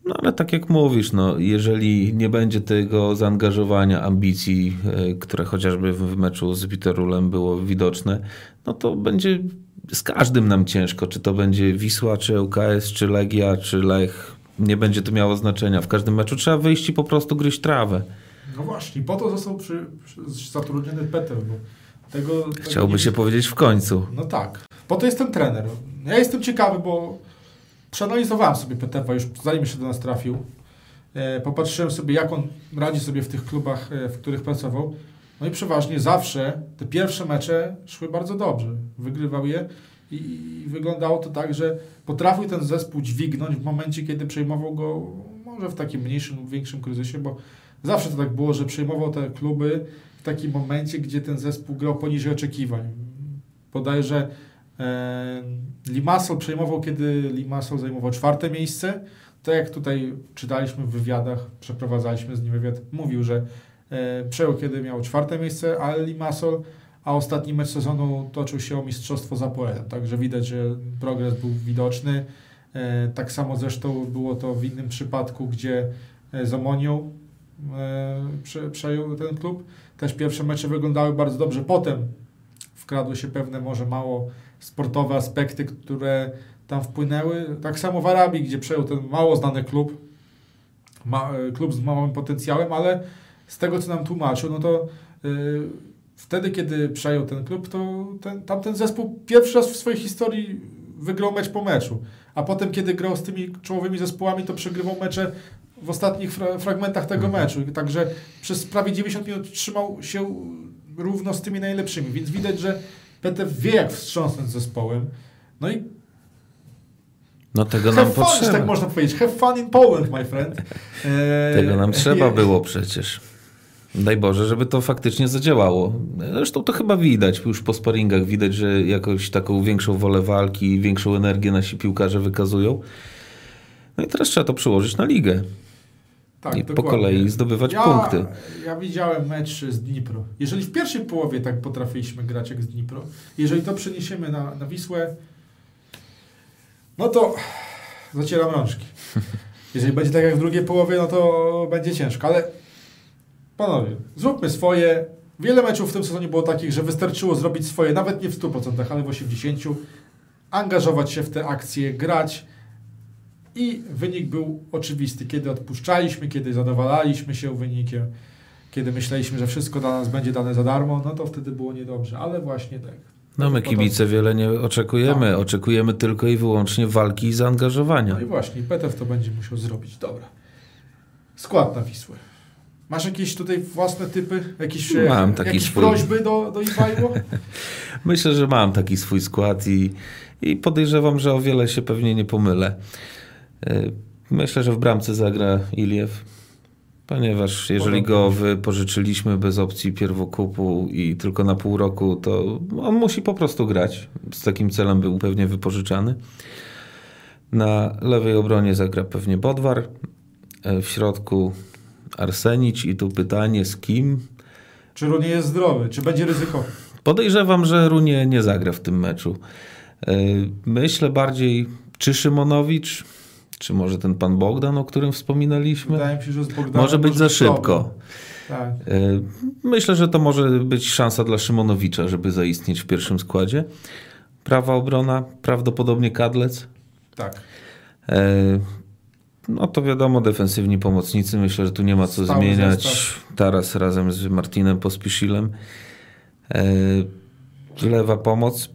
No ale tak jak mówisz, no, jeżeli nie będzie tego zaangażowania, ambicji, e, które chociażby w meczu z Witerulem było widoczne, no to będzie z każdym nam ciężko. Czy to będzie Wisła, czy ŁKS, czy Legia, czy Lech. Nie będzie to miało znaczenia. W każdym meczu trzeba wyjść i po prostu gryźć trawę. No właśnie, po to został przy, przy, zatrudniony Peter, bo tego... tego Chciałby nie- się powiedzieć w końcu. No tak. Po to jest ten trener. Ja jestem ciekawy, bo przeanalizowałem sobie Petewa już zanim jeszcze do nas trafił. E, popatrzyłem sobie, jak on radzi sobie w tych klubach, e, w których pracował. No i przeważnie zawsze te pierwsze mecze szły bardzo dobrze. Wygrywał je i, wyglądało to tak, że potrafił ten zespół dźwignąć w momencie, kiedy przejmował go może w takim mniejszym lub większym kryzysie, bo zawsze to tak było, że przejmował te kluby w takim momencie, gdzie ten zespół grał poniżej oczekiwań. Bodajże e, Limassol przejmował, kiedy Limassol zajmował czwarte miejsce. Tak jak tutaj czytaliśmy w wywiadach, przeprowadzaliśmy z nim wywiad, mówił, że e, przejął, kiedy miał czwarte miejsce, ale Limassol, a ostatni mecz sezonu toczył się o mistrzostwo z Apoelem. Także widać, że progres był widoczny. E, tak samo zresztą było to w innym przypadku, gdzie e, z Omonią e, prze, przejął ten klub. Też pierwsze mecze wyglądały bardzo dobrze. Potem wkradły się pewne może mało sportowe aspekty, które tam wpłynęły. Tak samo w Arabii, gdzie przejął ten mało znany klub, ma, klub z małym potencjałem, ale z tego, co nam tłumaczył, no to y, wtedy, kiedy przejął ten klub, to ten, tamten zespół pierwszy raz w swojej historii wygrał mecz po meczu. A potem, kiedy grał z tymi czołowymi zespołami, to przegrywał mecze w ostatnich fra fragmentach tego meczu. I Także przez prawie 90 minut trzymał się równo z tymi najlepszymi. Więc widać, że Petew wie, jak wstrząsnąć zespołem. No i No tego have nam fun, tak potrzeba. można powiedzieć. Have fun in Poland, my friend. (laughs) E, Tego nam (laughs) trzeba było przecież. Daj Boże, żeby to faktycznie zadziałało. Zresztą to chyba widać, już po sparingach widać, że jakoś taką większą wolę walki, większą energię nasi piłkarze wykazują. No i teraz trzeba to przełożyć na ligę Tak, i po dokładnie. kolei zdobywać ja, punkty. Ja widziałem mecz z Dnipro. Jeżeli w pierwszej połowie tak potrafiliśmy grać jak z Dnipro, jeżeli to przeniesiemy na, na Wisłę, no to zacieram rączki. (laughs) Jeżeli będzie tak jak w drugiej połowie, no to będzie ciężko, ale panowie, zróbmy swoje. Wiele meczów w tym sezonie było takich, że wystarczyło zrobić swoje, nawet nie w 100%, ale w 80%, angażować się w te akcje, grać, i wynik był oczywisty. Kiedy odpuszczaliśmy, kiedy zadowalaliśmy się wynikiem, kiedy myśleliśmy, że wszystko dla nas będzie dane za darmo, no to wtedy było niedobrze. Ale właśnie tak. No my kibice wiele nie oczekujemy. Tak. Oczekujemy tylko i wyłącznie walki i zaangażowania. No i właśnie, Petew to będzie musiał zrobić. Dobra. Skład na Wisłę. Masz jakieś tutaj własne typy? Jakieś, e, Mam taki jakieś swój. prośby do, do Iwajło? (laughs) Myślę, że mam taki swój skład i, i podejrzewam, że o wiele się pewnie nie pomylę. Y, Myślę, że w bramce zagra Iliew, ponieważ jeżeli go wypożyczyliśmy bez opcji pierwokupu i tylko na pół roku, to on musi po prostu grać. Z takim celem był pewnie wypożyczany. Na lewej obronie zagra pewnie Bodwar, y, w środku Arsenić i tu pytanie z kim? czy Runie jest zdrowy? Czy będzie ryzykowy? Podejrzewam, że Runie nie zagra w tym meczu. Yy, Myślę bardziej, czy Szymonowicz, czy może ten pan Bogdan, o którym wspominaliśmy. Wydaje mi się, że z Bogdanem Może być za szybko. Tak. Yy, Myślę, że to może być szansa dla Szymonowicza, żeby zaistnieć w pierwszym składzie. Prawa obrona, prawdopodobnie Kadlec. Tak. No to wiadomo, defensywni pomocnicy, myślę, że tu nie ma co Stały zmieniać. zestaw. Taras razem z Martinem Pospiszilem. E, lewa pomoc.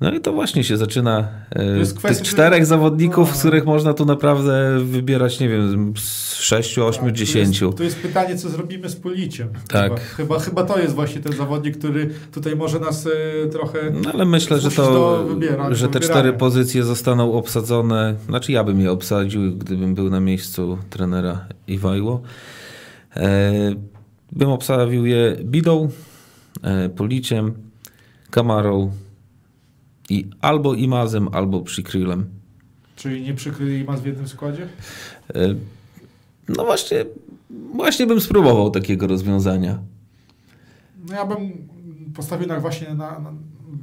No i to właśnie się zaczyna e, jest tych kwestia- czterech zawodników, no. z których można tu naprawdę wybierać, nie wiem, z sześciu, ośmiu, Tak, tu dziesięciu. Tu jest pytanie, co zrobimy z Policiem. Tak. Chyba, chyba, chyba to jest właśnie ten zawodnik, który tutaj może nas e, trochę... No ale myślę, że to, wybiera- że te cztery pozycje zostaną obsadzone. Znaczy ja bym je obsadził, gdybym był na miejscu trenera Iwajło. E, bym obsadził je Bidą, e, Policiem, Kamarą i albo Imazem, albo Przykrylem. Czyli nie przykryli mas w jednym składzie? E, no właśnie, właśnie bym spróbował takiego rozwiązania. No ja bym postawił na właśnie na... na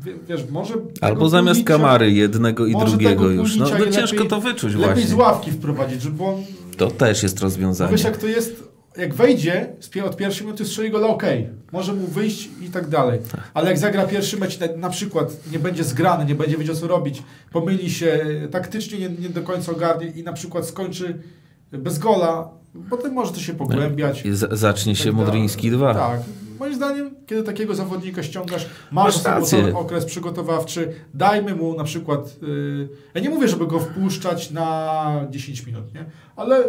wie- wiesz, może... Albo zamiast Kamary jednego i drugiego już. No, no i ciężko lepiej- to wyczuć Lepiej właśnie. z ławki wprowadzić, żeby on... To też jest No rozwiązanie. wiesz jak to jest, jak wejdzie od pierwszej minuty strzeli gola, okej, może mu wyjść i tak dalej. Ale jak zagra pierwszy mecz, na, na przykład nie będzie zgrany, nie będzie wiedział co robić, pomyli się, taktycznie nie, nie do końca ogarnie i na przykład skończy bez gola, potem może to się pogłębiać. I z- zacznie się Tak dalej. Modriński 2. Tak. Moim zdaniem, kiedy takiego zawodnika ściągasz, masz Masz okres przygotowawczy, dajmy mu na przykład, yy, ja nie mówię, żeby go wpuszczać na 10 minut, nie? Ale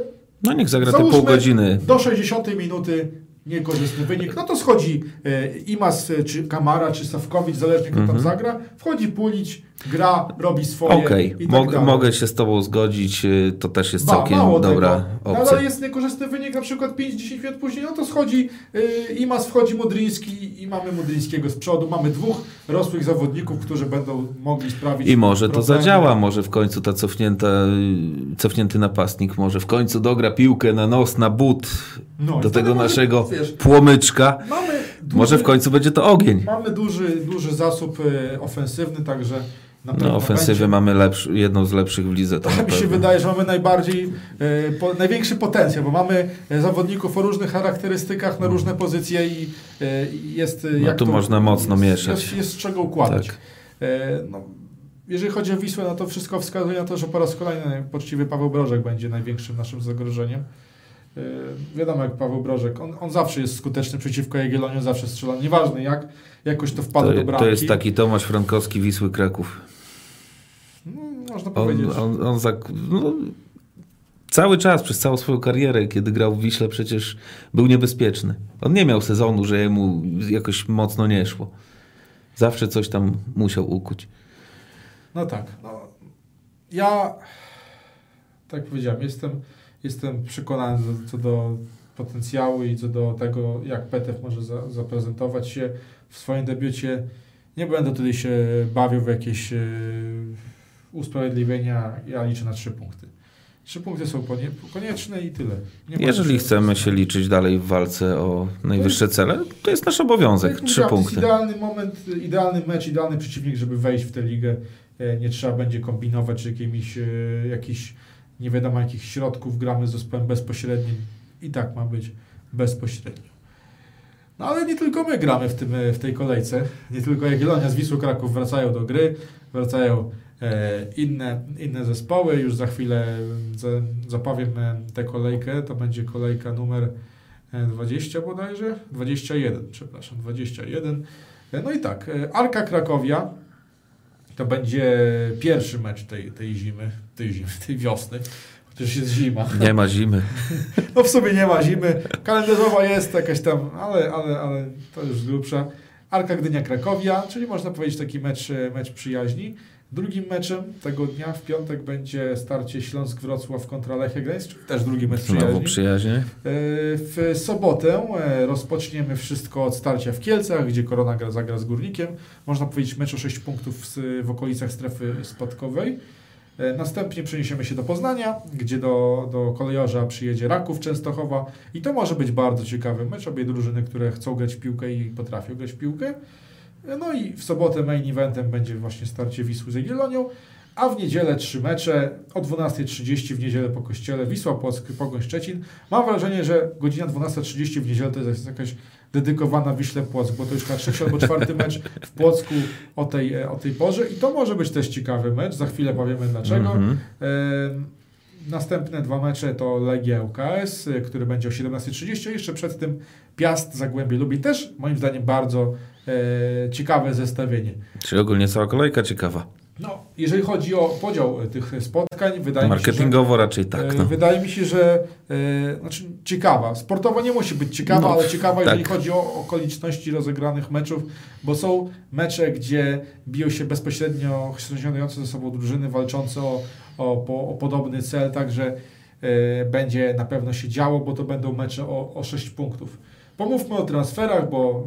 No niech zagra te pół godziny. Do 60 minuty niekorzystny wynik. No to schodzi e, Imas, e, czy Kamara, czy Sawkowicz, zależnie kto tam zagra. Wchodzi Pulić, gra, robi swoje. Okej, i tak mog, mogę się z Tobą zgodzić, y, to też jest Ba, całkiem dobra tego. Opcja. ale jest niekorzystny wynik na przykład 5-10 minut później, no to schodzi y, Imas, wchodzi Modryński i mamy Modryńskiego z przodu. Mamy dwóch rosłych zawodników, którzy będą mogli sprawić I może to problemy. zadziała, może w końcu ta cofnięta, y, cofnięty napastnik może w końcu dogra piłkę na nos, na but No, do tego naszego wiesz, płomyczka. Mamy duży, Może w końcu będzie to ogień. Mamy duży, duży zasób e, ofensywny, także No, ofensywy będzie. mamy jedną z lepszych w lidze. To Tak mi się wydaje, że mamy najbardziej, e, po, największy potencjał, bo mamy e, zawodników o różnych charakterystykach na różne pozycje i i jest... No tu to- można mocno jest, mieszać. Jest, jest z czego układać. Tak. E, no, jeżeli chodzi o Wisłę, no to wszystko wskazuje na to, że po raz kolejny poczciwy Paweł Brożek będzie największym naszym zagrożeniem. E, wiadomo jak Paweł Brożek, on, on zawsze jest skuteczny przeciwko Jagielloniu, zawsze strzela, nieważne jak, jakoś to wpada do bramki. to jest taki Tomasz Frankowski Wisły Kraków. No, można On, powiedzieć. on, on za, no, cały czas, przez całą swoją karierę, kiedy grał w Wiśle, przecież był niebezpieczny. On nie miał sezonu, że jemu jakoś mocno nie szło. Zawsze coś tam musiał ukuć. No tak. No, ja, tak powiedziałem, jestem, jestem przekonany co, co do potencjału i co do tego, jak Petew może za, zaprezentować się w swoim debiucie. Nie będę tutaj się bawił w jakieś e, usprawiedliwienia. Ja liczę na trzy punkty. Trzy punkty są konie, konieczne i tyle. Nie Jeżeli chcemy się liczyć dalej w walce o najwyższe cele, to jest nasz obowiązek. Trzy punkty. jest idealny moment, idealny mecz, idealny przeciwnik, żeby wejść w tę ligę. E, Nie trzeba będzie kombinować jakimiś, e, jakichś nie wiadomo jakich środków. Gramy z zespołem bezpośrednim i tak ma być bezpośrednio. No ale nie tylko my gramy w, tym, e, w tej kolejce. Nie tylko Jagiellonia z Wisły Kraków wracają do gry. Wracają e, inne, inne zespoły. Już za chwilę mm, za, zapowiem e, tę kolejkę. To będzie kolejka numer e, 20 bodajże? 21, przepraszam, 21. E, No i tak, e, Arka Krakowia to będzie pierwszy mecz tej, tej zimy, tej zimy, tej wiosny, chociaż jest zima. Nie ma zimy. No w sumie nie ma zimy, kalendarzowa jest jakaś tam, ale, ale, ale to już z grubsza. Arka Gdynia Krakowia, czyli można powiedzieć taki mecz, mecz przyjaźni. Drugim meczem tego dnia w piątek będzie starcie Śląsk-Wrocław kontra Lechia Gdańsk, też drugi mecz przyjaźni. przyjaźnie. E, W sobotę e, rozpoczniemy wszystko od starcia w Kielcach, gdzie Korona gra, zagra z Górnikiem. Można powiedzieć mecz o 6 punktów w okolicach strefy spadkowej. E, Następnie przeniesiemy się do Poznania, gdzie do, do kolejorza przyjedzie Raków Częstochowa i to może być bardzo ciekawy mecz. Obie drużyny, które chcą grać w piłkę i potrafią grać w piłkę. E, No i w sobotę main eventem będzie właśnie starcie Wisły z Jagiellonią, a w niedzielę trzy mecze o 12.30 w niedzielę po kościele Wisła Płock, Pogoń Szczecin. Mam wrażenie, że godzina 12.30 w niedzielę to jest jakaś dedykowana Wiśle Płock, bo to już chyba trzeci albo czwarty (laughs) mecz w Płocku o tej, e, o tej porze i to może być też ciekawy mecz, za chwilę powiemy dlaczego. Mhm. Em, następne dwa mecze to Legia UKS, y, który będzie o 17.30, a jeszcze przed tym Piast Zagłębie Lubin. Też moim zdaniem bardzo e, ciekawe zestawienie. Czyli ogólnie cała kolejka ciekawa. No, jeżeli chodzi o podział e, tych spotkań, wydaje mi się, że... Marketingowo raczej tak. E, No. Wydaje mi się, że e, znaczy ciekawa. Sportowo nie musi być ciekawa, No, ale ciekawa, jeżeli tak. chodzi o okoliczności rozegranych meczów, bo są mecze, gdzie biją się bezpośrednio sąsiadujące ze sobą drużyny walczące o, o, o podobny cel, także e, będzie na pewno się działo, bo to będą mecze o, o 6 punktów. Pomówmy o transferach, bo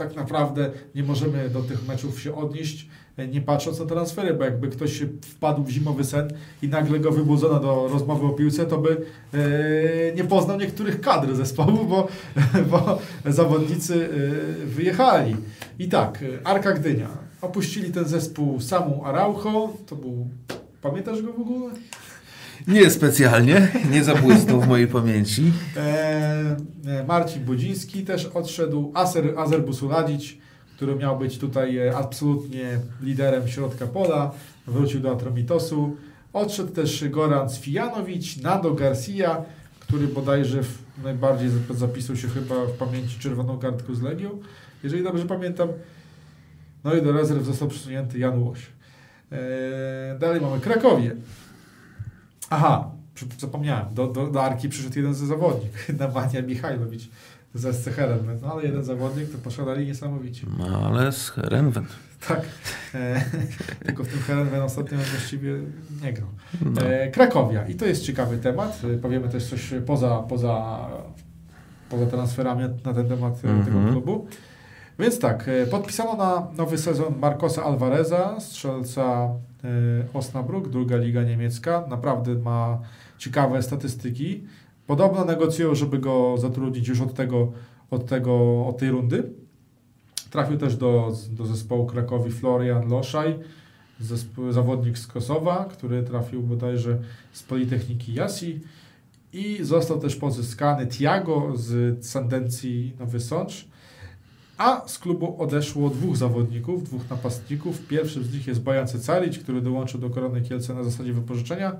tak naprawdę nie możemy do tych meczów się odnieść, e, nie patrząc na transfery, bo jakby ktoś wpadł w zimowy sen i nagle go wybudzono do rozmowy o piłce, to by e, nie poznał niektórych kadr zespołu, bo, (laughs) bo zawodnicy e, wyjechali. I tak, Arka Gdynia. Opuścili ten zespół Samu Araujo, to był... Pamiętasz go w ogóle? Nie specjalnie, nie zabłysnął w mojej pamięci. E, e, Marcin Budziński też odszedł, Aser, Azer który miał być tutaj e, absolutnie liderem środka pola, wrócił do Atromitosu. Odszedł też Goran Cwijanowicz, Nando Garcia, który bodajże w, najbardziej zap- zapisał się chyba w pamięci czerwoną kartką z Legią, jeżeli dobrze pamiętam. No i do rezerw został przesunięty Jan Łoś. E, dalej mamy Krakowie. Aha, zapomniałem. Do, do, do Arki przyszedł jeden ze zawodnik, (laughs) Nawania Michajlowicz ze SC Herenven. No ale jeden zawodnik to poszalali niesamowicie. No ale z. (laughs) Tak. E, (laughs) tylko w tym Herenven ostatnio właściwie nie grał. No. E, Krakowia. I to jest ciekawy temat. E, Powiemy też coś poza, poza, poza transferami na ten temat e, tego Mhm. klubu. Więc tak, e, podpisano na nowy sezon Marcosa Alvareza, strzelca e, Osnabrück, druga liga niemiecka. Naprawdę ma ciekawe statystyki. Podobno negocjują, żeby go zatrudnić już od tego, od tego, od tej rundy. Trafił też do, do zespołu Krakowi Florian Loszaj, zespół, zawodnik z Kosowa, który trafił bodajże z Politechniki Jasi i został też pozyskany Tiago z Sandencji Nowy Sącz, a z klubu odeszło dwóch zawodników, dwóch napastników. Pierwszym z nich jest Bojan Cecalić, który dołączył do Korony Kielce na zasadzie wypożyczenia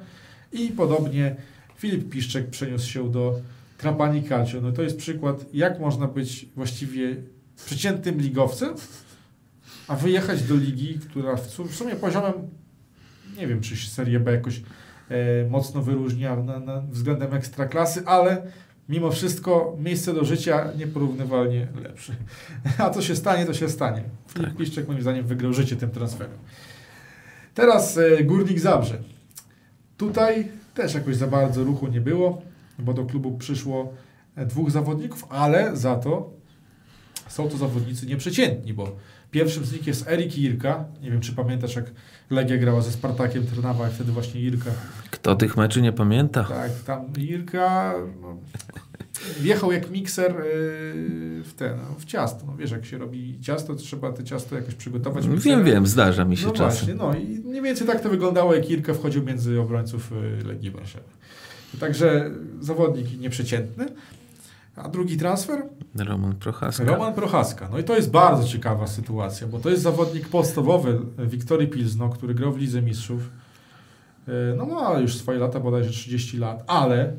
i podobnie Filip Piszczek przeniósł się do Trapani Calcio. No to jest przykład, jak można być właściwie przeciętnym ligowcem, a wyjechać do ligi, która w sumie poziomem, nie wiem, czy się Serie B jakoś e, mocno wyróżnia na, na względem ekstraklasy, ale mimo wszystko miejsce do życia nieporównywalnie lepsze. A co się stanie, to się stanie. Filip Piszczek moim zdaniem wygrał życie tym transferem. Teraz e, Górnik Zabrze. Tutaj też jakoś za bardzo ruchu nie było, bo do klubu przyszło e, dwóch zawodników, ale za to są to zawodnicy nieprzeciętni, bo pierwszym z nich jest Erik Irka. Nie wiem, czy pamiętasz, jak Legia grała ze Spartakiem Trnawa, i wtedy właśnie Irka. Kto tych meczy nie pamięta? Tak, tam Irka no, wjechał jak mikser yy, w ten, no, w ciasto. No, wiesz, jak się robi ciasto, to trzeba te ciasto jakoś przygotować. Wiem, wiem, zdarza mi się No czasem. właśnie, no i mniej więcej tak to wyglądało, jak Irka wchodził między obrońców y, Legii Warszawy. Także zawodnik nieprzeciętny. A drugi transfer? Roman Prochaska. Roman Prochaska. No i to jest bardzo ciekawa sytuacja, bo to jest zawodnik podstawowy Wiktorii Pilzno, który grał w Lidze Mistrzów. Y, No ma już swoje lata, bodajże 30 lat, ale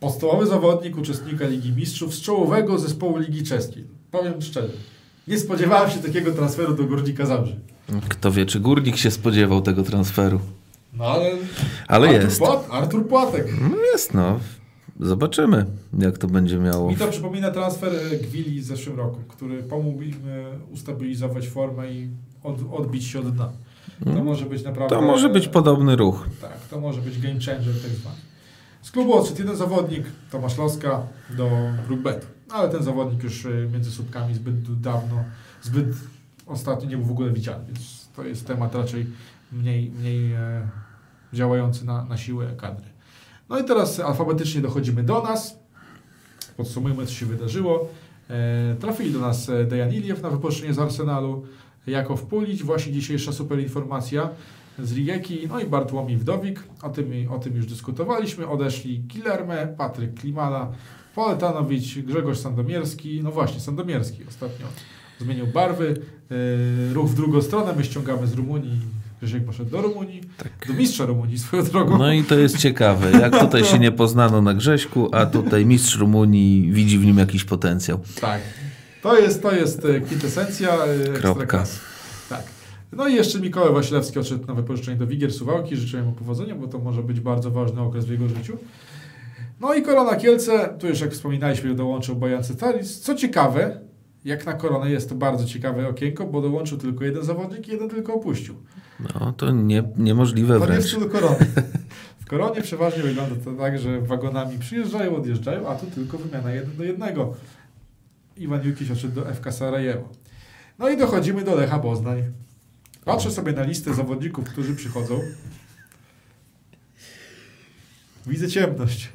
podstawowy zawodnik uczestnika Ligi Mistrzów z czołowego zespołu Ligi Czeskiej. Powiem szczerze, nie spodziewałem się takiego transferu do Górnika Zabrze. Kto wie, czy Górnik się spodziewał tego transferu. No ale... Ale Artur jest. Płat, Artur Płatek. No jest, no. Zobaczymy, jak to będzie miało. Mi to przypomina transfer e, Gwili z zeszłym roku, który pomógł im e, ustabilizować formę i od, odbić się od dna. To Mm. może być naprawdę... To może być podobny ruch. Tak, to może być game changer tak zwany. Z klubu odszedł jeden zawodnik, Tomasz Loska, do Brookbetu. Ale ten zawodnik już e, między słupkami zbyt dawno, zbyt ostatnio nie był w ogóle widziany, więc to jest temat raczej mniej, mniej działający na, na siłę kadry. No i teraz alfabetycznie dochodzimy do nas. Podsumujmy, co się wydarzyło. E, trafili do nas e, Dejan Iliew na wypożyczenie z Arsenalu, Jakow Pulić, właśnie dzisiejsza super informacja z Rijeki, no i Bartłomiej Wdowik, o tym, o tym już dyskutowaliśmy. Odeszli Killerme, Patryk Klimala, Poletanowicz, Grzegorz Sandomierski, no właśnie, Sandomierski ostatnio zmienił barwy, e, ruch w drugą stronę, my ściągamy z Rumunii Grzesiek poszedł do Rumunii, Tak. do mistrza Rumunii swoją drogą. No i to jest ciekawe, jak tutaj się nie poznano na Grześku, a tutaj mistrz Rumunii widzi w nim jakiś potencjał. Tak. To jest, to jest e, kwintesencja e, Kropka. Tak. No i jeszcze Mikołaj Wasilewski odszedł na wypożyczenie do Wigier Suwałki. Życzę mu powodzenia, bo to może być bardzo ważny okres w jego życiu. No i Korona Kielce, tu już jak wspominaliśmy, dołączył Bojan Cytaris. Co ciekawe, jak na Koronę jest to bardzo ciekawe okienko, bo dołączył tylko jeden zawodnik i jeden tylko opuścił. No to nie, niemożliwe To nie wręcz. stylu Korony. W Koronie przeważnie wygląda to tak, że wagonami przyjeżdżają, odjeżdżają, a tu tylko wymiana jeden do jednego. Iwan Jukiś odszedł do FK Sarajewo. No i dochodzimy do Lecha Poznań. Patrzę sobie na listę zawodników, którzy przychodzą. Widzę ciemność.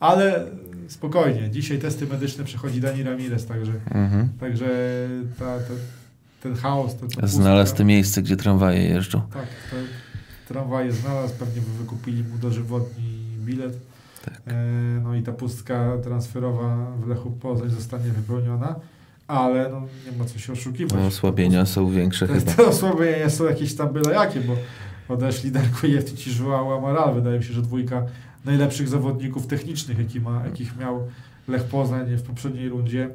Ale spokojnie. Dzisiaj testy medyczne przechodzi Dani Ramirez, także, Mhm. także ta, ta, ten chaos, to, to Znalazł to miejsce, gdzie tramwaje jeżdżą. tak, tramwaje znalazł, pewnie by wykupili mu dożywotni bilet. Tak. E, no i ta pustka transferowa w Lechu Poznań zostanie wypełniona, ale no, nie ma co się oszukiwać. No, osłabienia są większe Te, chyba. te osłabienia są jakieś tam byle jakie, bo odeszli Darko Jeftyć i Żułała Amaral. Wydaje mi się, że dwójka najlepszych zawodników technicznych, jaki ma, jakich miał Lech Poznań w poprzedniej rundzie.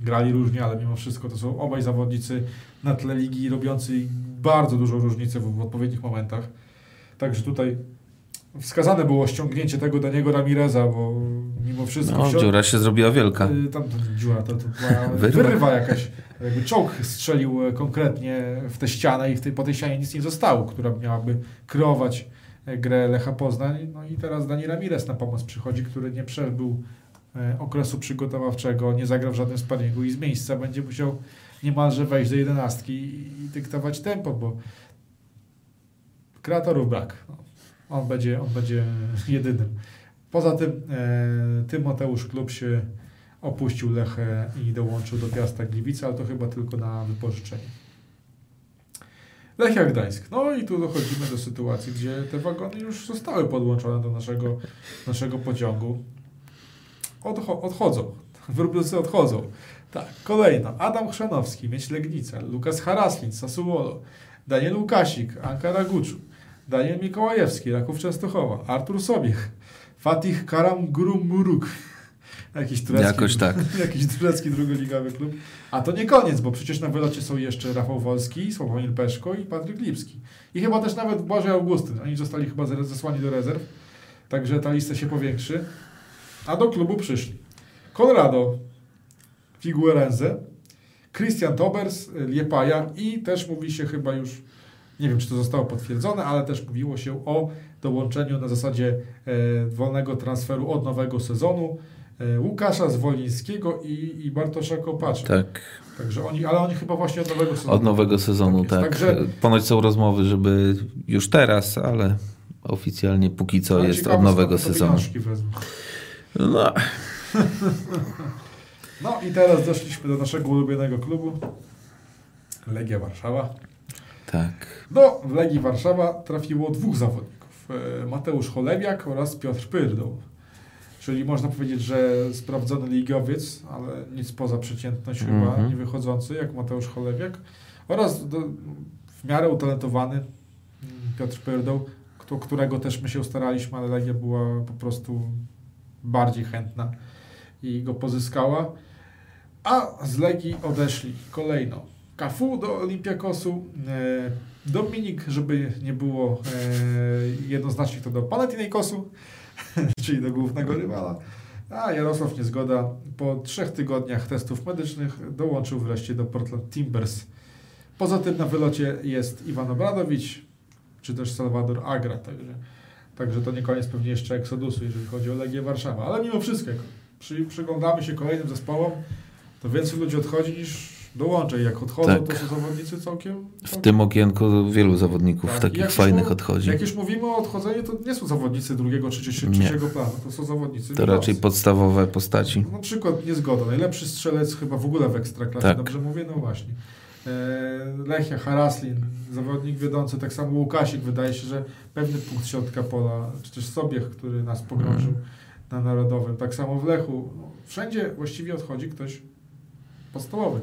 Grali różnie, ale mimo wszystko to są obaj zawodnicy na tle ligi robiący bardzo dużą różnicę w, w odpowiednich momentach. Także tutaj wskazane było ściągnięcie tego Daniego Ramireza, bo mimo wszystko... No, dziura się zrobiła wielka. Y, Tam to dziura, to, to była (laughs) Wyrwa. wyrwa. jakaś. Jakby czołg strzelił e, konkretnie w tę ścianę i w tej, po tej ścianie nic nie zostało, która miałaby kreować e, grę Lecha Poznań. No i teraz Dani Ramirez na pomoc przychodzi, który nie przebył okresu przygotowawczego, nie zagrał w żadnym sparingu i z miejsca będzie musiał niemalże wejść do jedenastki i, dyktować tempo, bo kreatorów brak. On, będzie, on będzie jedynym. Poza tym e, Tymoteusz Klub się opuścił Lechę i dołączył do Piasta Gliwice, ale to chyba tylko na wypożyczenie. Lechia Gdańsk. No i tu dochodzimy do sytuacji, gdzie te wagony już zostały podłączone do naszego, naszego pociągu. Odcho- odchodzą. (laughs) Wróblucy odchodzą. Tak, kolejno. Adam Chrzanowski, Mieć Legnica, Lukas Haraslin, Sassuolo, Daniel Łukasik, Ankara Guczu, Daniel Mikołajewski, Raków Częstochowa, Artur Sobiech, Fatih Karam Gurumuruk. (laughs) Jakiś turecki, Jakoś tak. (laughs) jakiś turecki drugoligowy klub. A to nie koniec, bo przecież na wylocie są jeszcze Rafał Wolski, Sławomir Peszko i Patryk Lipski. I chyba też nawet Błażej Augustyn. Oni zostali chyba zesłani do rezerw. Także ta lista się powiększy. A do klubu przyszli Colorado, Figuerense, Christian Tobers, Liepaja i też mówi się chyba już, nie wiem czy to zostało potwierdzone, ale też mówiło się o dołączeniu na zasadzie e, wolnego transferu od nowego sezonu e, Łukasza Zwolińskiego i, i Bartosza Kopacza. Tak, Także oni, ale oni chyba właśnie od nowego sezonu. od nowego sezonu, Tak tak. Także- Ponoć są rozmowy, żeby już teraz, ale oficjalnie póki co jest od nowego sezonu. No, (laughs) No i teraz doszliśmy do naszego ulubionego klubu. Legia Warszawa. tak. No, w Legii Warszawa trafiło dwóch zawodników. E, Mateusz Cholewiak oraz Piotr Pyrdoł. Czyli można powiedzieć, że sprawdzony ligiowiec, ale nic poza przeciętność chyba Mhm. nie wychodzący, jak Mateusz Cholewiak. Oraz do, w miarę utalentowany mm, Piotr Pyrdoł, którego też my się staraliśmy, ale Legia była po prostu bardziej chętna i go pozyskała. A z Legii odeszli kolejno Cafu do Olympiakosu, e, Dominik, żeby nie było e, jednoznacznie, to do Panathinaikosu, (laughs) czyli do głównego rywala. A Jarosław Niezgoda po trzech tygodniach testów medycznych dołączył wreszcie do Portland Timbers. Poza tym na wylocie jest Iwan Obradowicz, czy też Salvador Agra, także, także to nie koniec pewnie jeszcze Exodusu, jeżeli chodzi o Legię Warszawa. Ale mimo wszystko, jak przy, przyglądamy się kolejnym zespołom, to więcej ludzi odchodzi niż dołącza. I jak odchodzą, Tak. to są zawodnicy całkiem... W całkiem tym okienku wielu zawodników Tak, takich fajnych mu- odchodzi. Jak już mówimy o odchodzeniu, to nie są zawodnicy drugiego czy trzeciego, trzeciego planu, to są zawodnicy To raczej podstawowe postaci. Na przykład niezgoda. Najlepszy strzelec chyba w ogóle w Ekstraklasie, Tak. dobrze mówię? No właśnie. E, Lechia, Haraslin, zawodnik wiodący, tak samo Łukasik, wydaje się, że pewny punkt środka pola, czy też Sobiech, który nas pogrążył Mm. na Narodowym. Tak samo w Lechu. No, wszędzie właściwie odchodzi ktoś podstawowy.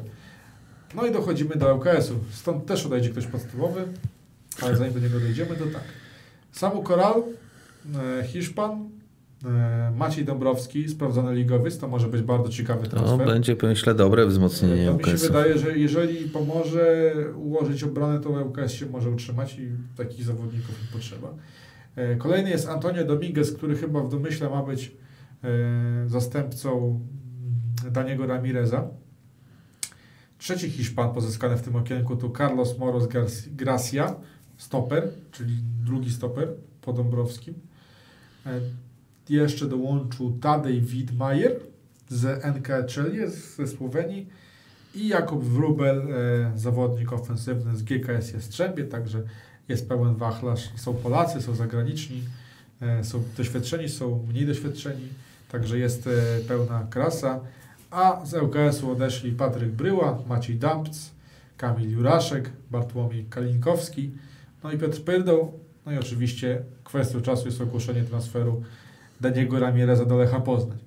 No i dochodzimy do ŁKS-u. Stąd też odejdzie ktoś podstawowy. ale zanim do niego dojdziemy, to tak. Samu Koral, e, Hiszpan, Maciej Dąbrowski, sprawdzony ligowiec, to może być bardzo ciekawy To transfer. będzie, myślę, dobre wzmocnienie To mi się wydaje, że jeżeli pomoże ułożyć obronę, to UKS się może utrzymać i takich zawodników im potrzeba. E, Kolejny jest Antonio Dominguez, który chyba w domyśle ma być e, zastępcą Daniego Ramireza. Trzeci Hiszpan pozyskany w tym okienku to Carlos Moros Gracia, stoper, czyli drugi stoper po Dąbrowskim. Jeszcze dołączył Tadej Widmajer z NK Celje ze Słowenii i Jakub Wrubel, e, zawodnik ofensywny z GKS Jastrzębie, także jest pełen wachlarz. Są Polacy, są zagraniczni, e, są doświadczeni, są mniej doświadczeni, także jest e, pełna krasa. A z ŁKS-u odeszli Patryk Bryła, Maciej Dampc, Kamil Juraszek, Bartłomiej Kalinkowski, no i Piotr Pyrdą. No i oczywiście kwestią czasu jest ogłoszenie transferu Daniego Ramireza do Lecha Poznań.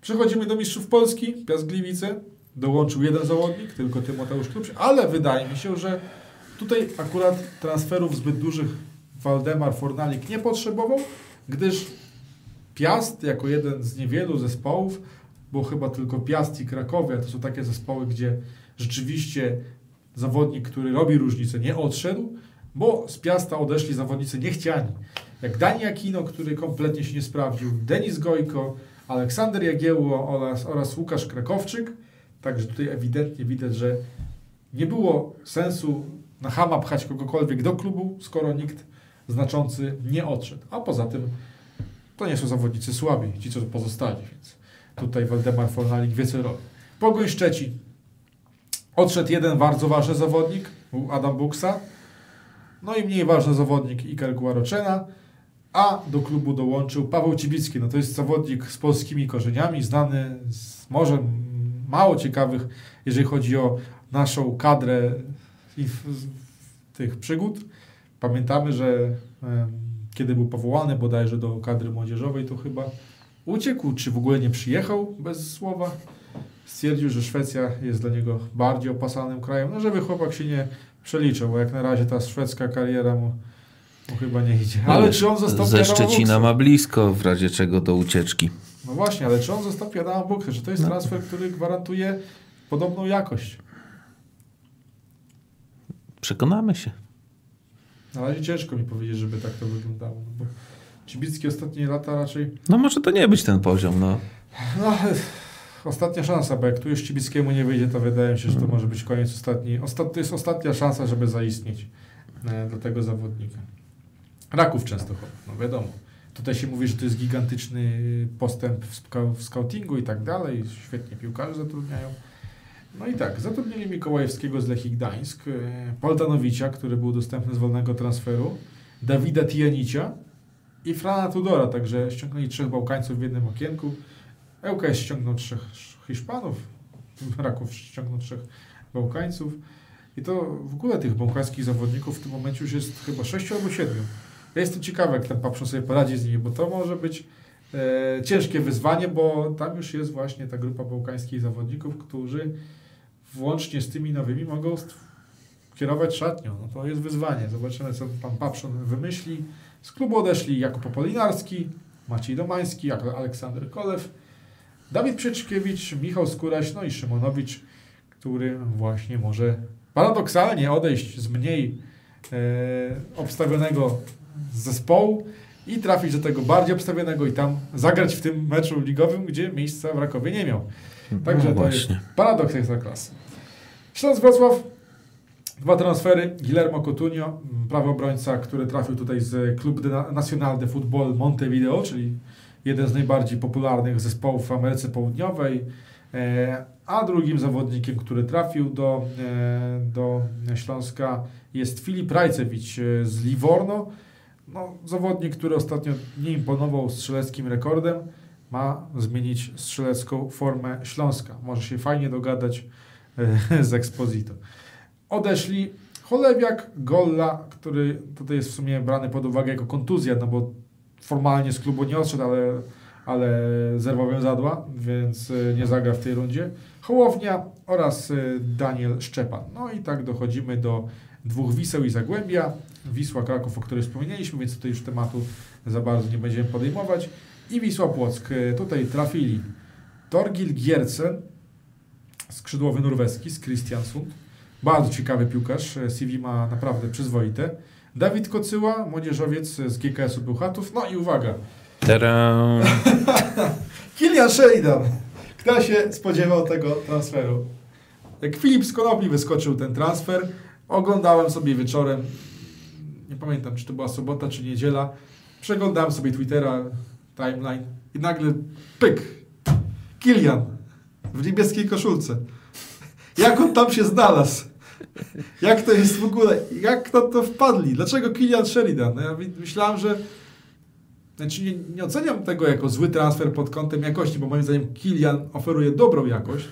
Przechodzimy do mistrzów Polski, Piast Gliwice. Dołączył jeden zawodnik, tylko Tymoteusz Klubś, ale wydaje mi się, że tutaj akurat transferów zbyt dużych Waldemar Fornalik nie potrzebował, gdyż Piast jako jeden z niewielu zespołów, bo chyba tylko Piast i Krakowia to są takie zespoły, gdzie rzeczywiście zawodnik, który robi różnicę, nie odszedł, bo z Piasta odeszli zawodnicy niechciani. Jak Dani Aquino, który kompletnie się nie sprawdził, Denis Gojko, Aleksander Jagiełło oraz, oraz Łukasz Krakowczyk. Także tutaj ewidentnie widać, że nie było sensu na Hama pchać kogokolwiek do klubu, skoro nikt znaczący nie odszedł. A poza tym to nie są zawodnicy słabi, ci co pozostali, więc tutaj Waldemar Fornalik wie co robi. Pogoń Szczecin. Odszedł jeden bardzo ważny zawodnik, Adam Buksa. No i mniej ważny zawodnik Iker Guaroczena. A do klubu dołączył Paweł Cibicki. No to jest zawodnik z polskimi korzeniami, znany z może mało ciekawych, jeżeli chodzi o naszą kadrę i w- tych przygód. Pamiętamy, że kiedy był powołany bodajże do kadry młodzieżowej, to chyba uciekł, czy w ogóle nie przyjechał bez słowa. Stwierdził, że Szwecja jest dla niego bardziej opasanym krajem. No, żeby chłopak się nie przeliczał, bo jak na razie ta szwedzka kariera mu, mu chyba nie idzie. Ale czy on zastąpi Ze Szczecina ma blisko, w razie czego do ucieczki. No właśnie, ale czy on zastąpi Adama Buksę? Czy to jest No. transfer, który gwarantuje podobną jakość? Przekonamy się. Na razie ciężko mi powiedzieć, żeby tak to wyglądało. No bo Cibicki ostatnie lata raczej... No może to nie być ten poziom, no. No, ostatnia szansa, bo jak tu już Cibickiemu nie wyjdzie, to wydaje mi się, że to może być koniec ostatni. Ostat, to jest ostatnia szansa, żeby zaistnieć e, dla tego zawodnika. Raków Częstochowa, no wiadomo. Tutaj się mówi, że to jest gigantyczny postęp w, w scoutingu i tak dalej. Świetnie piłkarze zatrudniają. No i tak, zatrudnili Mikołajewskiego z Lechii Gdańsk, e, Poltanowicza, który był dostępny z wolnego transferu, Dawida Tijanicia i Frana Tudora, także ściągnęli trzech Bałkańców w jednym okienku. ŁKS ściągnął trzech Hiszpanów, Raków ściągnął trzech Bałkańców. I to w ogóle tych bałkańskich zawodników w tym momencie już jest chyba sześciu albo siedmiu. Ja jestem ciekawy, jak ten Papszon sobie poradzi z nimi, bo to może być e, ciężkie wyzwanie, bo tam już jest właśnie ta grupa bałkańskich zawodników, którzy włącznie z tymi nowymi mogą kierować szatnią. No to jest wyzwanie. Zobaczymy, co pan Papszon wymyśli. Z klubu odeszli Jakub Apolinarski, Maciej Domański, Aleksander Kolew, Dawid Przyczkiewicz, Michał Skóraś, no i Szymonowicz, który właśnie może paradoksalnie odejść z mniej e, obstawionego zespołu i trafić do tego bardziej obstawionego i tam zagrać w tym meczu ligowym, gdzie miejsca w Rakowie nie miał. Także no to jest paradoks Ekstraklasy. Śląsk Wrocław, dwa transfery. Guillermo Coutinho, prawy obrońca, który trafił tutaj z Na- Nacional de Football Montevideo, czyli jeden z najbardziej popularnych zespołów w Ameryce Południowej. E, A drugim zawodnikiem, który trafił do, e, do Śląska jest Filip Rajcewicz e, z Livorno. No, zawodnik, który ostatnio nie imponował strzeleckim rekordem, ma zmienić strzelecką formę Śląska. Może się fajnie dogadać (laughs) z Exposito. Odeszli Cholewiak, Golla, który tutaj jest w sumie brany pod uwagę jako kontuzja, no bo formalnie z klubu nie odszedł, ale, ale zerwał wiązadła, więc e, nie zagra w tej rundzie. Hołownia oraz e, Daniel Szczepan. No i tak dochodzimy do dwóch Wiseł i Zagłębia. Wisła Kraków, o której wspomnieliśmy, więc tutaj już tematu za bardzo nie będziemy podejmować. I Wisła Płock. E, Tutaj trafili Torgil Giercen, skrzydłowy norweski z Kristiansund. Bardzo ciekawy piłkarz, CV ma naprawdę przyzwoite. Dawid Kocyła, młodzieżowiec z GKS-u Bełchatów. No i uwaga, Tadam. (laughs) Kilian Sheridan. Kto się spodziewał tego transferu? Jak Filip z Konopi wyskoczył ten transfer, oglądałem sobie wieczorem, nie pamiętam czy to była sobota czy niedziela, przeglądałem sobie Twittera, timeline i nagle pyk, Kilian w niebieskiej koszulce. Jak on tam się znalazł? (laughs) Jak to jest w ogóle? Jak na to wpadli? Dlaczego Kilian Sheridan? No ja myślałem, że znaczy nie, nie oceniam tego jako zły transfer pod kątem jakości, bo moim zdaniem Kilian oferuje dobrą jakość.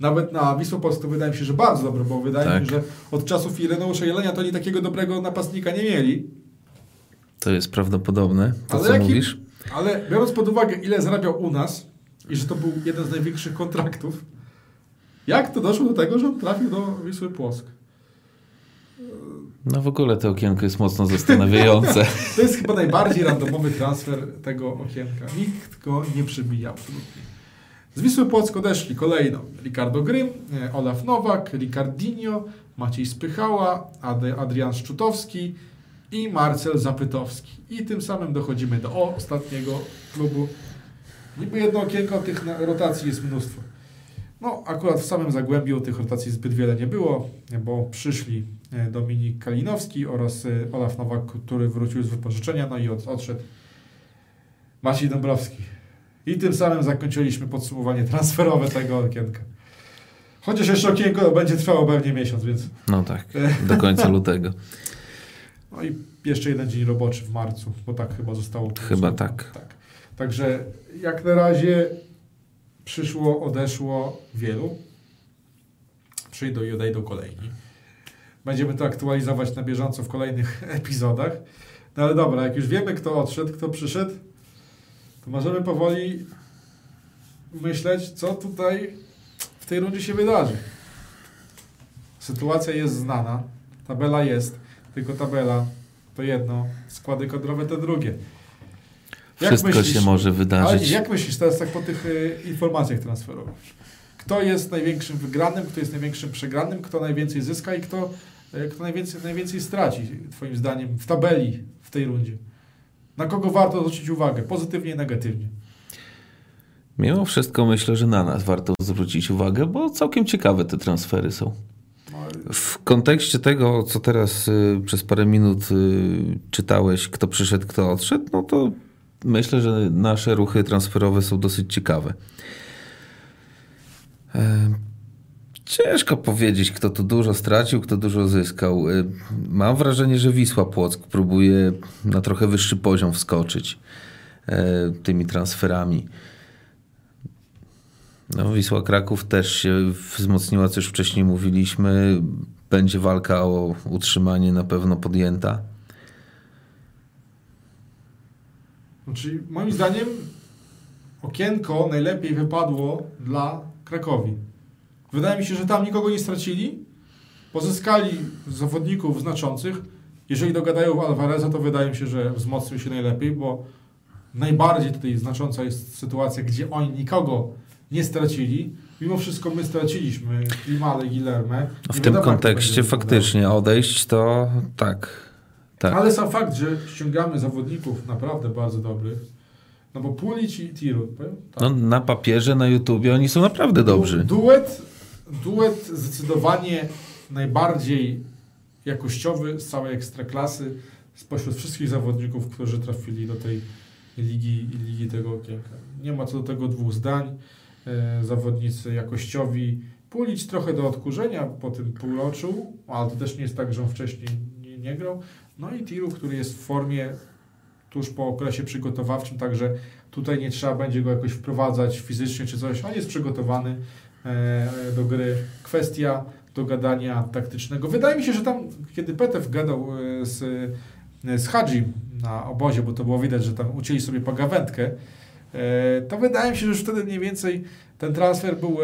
Nawet na Wisłę Polskę to wydaje mi się, że bardzo dobrą, bo wydaje Tak. mi się, że od czasów Ireneusza Jelenia to oni takiego dobrego napastnika nie mieli. To jest prawdopodobne, to Ale co jaki- mówisz? Ale biorąc pod uwagę, ile zarabiał u nas i że to był jeden z największych kontraktów, jak to doszło do tego, że on trafił do Wisły Płock? No w ogóle to okienko jest mocno zastanawiające. (laughs) To jest chyba najbardziej randomowy transfer tego okienka. Nikt go nie przybija absolutnie. Z Wisły Płock odeszli kolejno Ricardo Grym, e, Olaf Nowak, Ricardinho, Maciej Spychała, Ad- Adrian Szczutowski i Marcel Zapytowski. I tym samym dochodzimy do ostatniego klubu. Niby jedno okienko, tych rotacji jest mnóstwo. No, akurat w samym Zagłębiu tych rotacji zbyt wiele nie było, bo przyszli e, Dominik Kalinowski oraz e, Olaf Nowak, który wrócił z wypożyczenia, no i od, odszedł Maciej Dąbrowski. I tym samym zakończyliśmy podsumowanie (laughs) transferowe tego okienka. Chociaż jeszcze okienko będzie trwało pewnie miesiąc, więc... No tak, do końca (laughs) lutego. No i jeszcze jeden dzień roboczy w marcu, bo tak chyba zostało. Chyba tak. tak. Także jak na razie przyszło, odeszło wielu. Przyjdą i odejdą kolejni. Będziemy to aktualizować na bieżąco w kolejnych (laughs) epizodach. No ale dobra, jak już wiemy, kto odszedł, kto przyszedł, to możemy powoli myśleć, co tutaj w tej rundzie się wydarzy. Sytuacja jest znana, tabela jest, tylko tabela to jedno, składy kadrowe to drugie. Wszystko myślisz- się może Ale wydarzyć. jak myślisz teraz tak po tych y, informacjach transferowych? Kto jest największym wygranym, kto jest największym przegranym, kto najwięcej zyska i kto, y, kto najwięcej, najwięcej straci, twoim zdaniem, w tabeli w tej rundzie? Na kogo warto zwrócić uwagę, pozytywnie i negatywnie? Mimo wszystko myślę, że na nas warto zwrócić uwagę, bo całkiem ciekawe te transfery są. No, W kontekście tego, co teraz y, przez parę minut y, czytałeś, kto przyszedł, kto odszedł, no to myślę, że nasze ruchy transferowe są dosyć ciekawe. E, Ciężko powiedzieć, kto tu dużo stracił, kto dużo zyskał. Y, Mam wrażenie, że Wisła Płock próbuje na trochę wyższy poziom wskoczyć e, tymi transferami. No, Wisła Kraków też się wzmocniła, co już wcześniej mówiliśmy. Będzie walka o utrzymanie na pewno podjęta. Znaczy, moim zdaniem okienko najlepiej wypadło dla Krakowi. Wydaje mi się, że tam nikogo nie stracili. Pozyskali zawodników znaczących. Jeżeli dogadają Alvareza, to wydaje mi się, że wzmocnił się najlepiej, bo najbardziej tutaj znacząca jest sytuacja, gdzie oni nikogo nie stracili. Mimo wszystko my straciliśmy Klimale i Guillerme. W tym kontekście faktycznie odejść to tak. Tak. ale sam fakt, że ściągamy zawodników naprawdę bardzo dobrych, no bo Pulic i Tirut? Tak. No, na papierze, na YouTubie oni są naprawdę dobrzy. Du- Duet, duet zdecydowanie najbardziej jakościowy z całej ekstraklasy spośród wszystkich zawodników, którzy trafili do tej ligi, ligi tego okienka. Nie ma co do tego dwóch zdań. E, zawodnicy jakościowi. Pulić trochę do odkurzenia po tym półroczu, ale to też nie jest tak, że on wcześniej nie, nie grał. No i Tiru, który jest w formie tuż po okresie przygotowawczym, także tutaj nie trzeba będzie go jakoś wprowadzać fizycznie czy coś. On jest przygotowany e, do gry. Kwestia dogadania taktycznego. Wydaje mi się, że tam, kiedy Petew gadał e, z, e, z Hadżim na obozie, bo to było widać, że tam ucięli sobie pogawędkę, e, to wydaje mi się, że już wtedy mniej więcej ten transfer był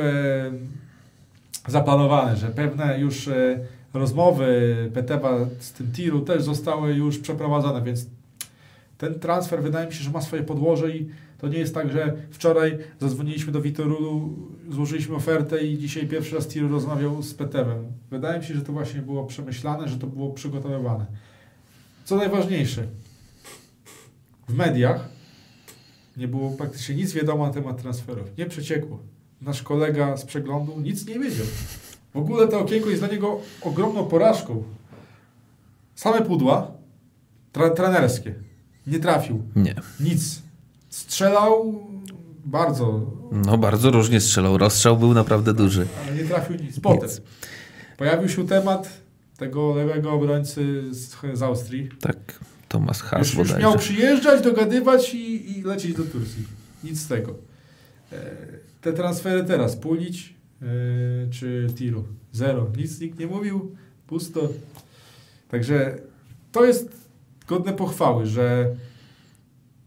zaplanowany, że pewne już rozmowy Petewa z tym tiru też zostały już przeprowadzone, więc ten transfer wydaje mi się, że ma swoje podłoże i to nie jest tak, że wczoraj zadzwoniliśmy do Witorulu, złożyliśmy ofertę i dzisiaj pierwszy raz tiru rozmawiał z Petewem. Wydaje mi się, że to właśnie było przemyślane, że to było przygotowywane. Co najważniejsze, w mediach nie było praktycznie nic wiadomo na temat transferów. Nie przeciekło. Nasz kolega z przeglądu nic nie wiedział. W ogóle to okienko jest dla niego ogromną porażką. Same pudła tra trenerskie. Nie trafił. Nie. Nic. Strzelał bardzo, No bardzo różnie strzelał. Rozstrzał był naprawdę duży. ale nie trafił nic. Potem Nic. pojawił się temat tego lewego obrońcy z, z Austrii. Tak, Tomasz Haas Już, już miał przyjeżdżać, dogadywać i, i lecieć do Turcji. Nic z tego. E, te transfery teraz, Pulić czy Tiru? Zero. Nic nikt nie mówił, pusto. Także to jest godne pochwały, że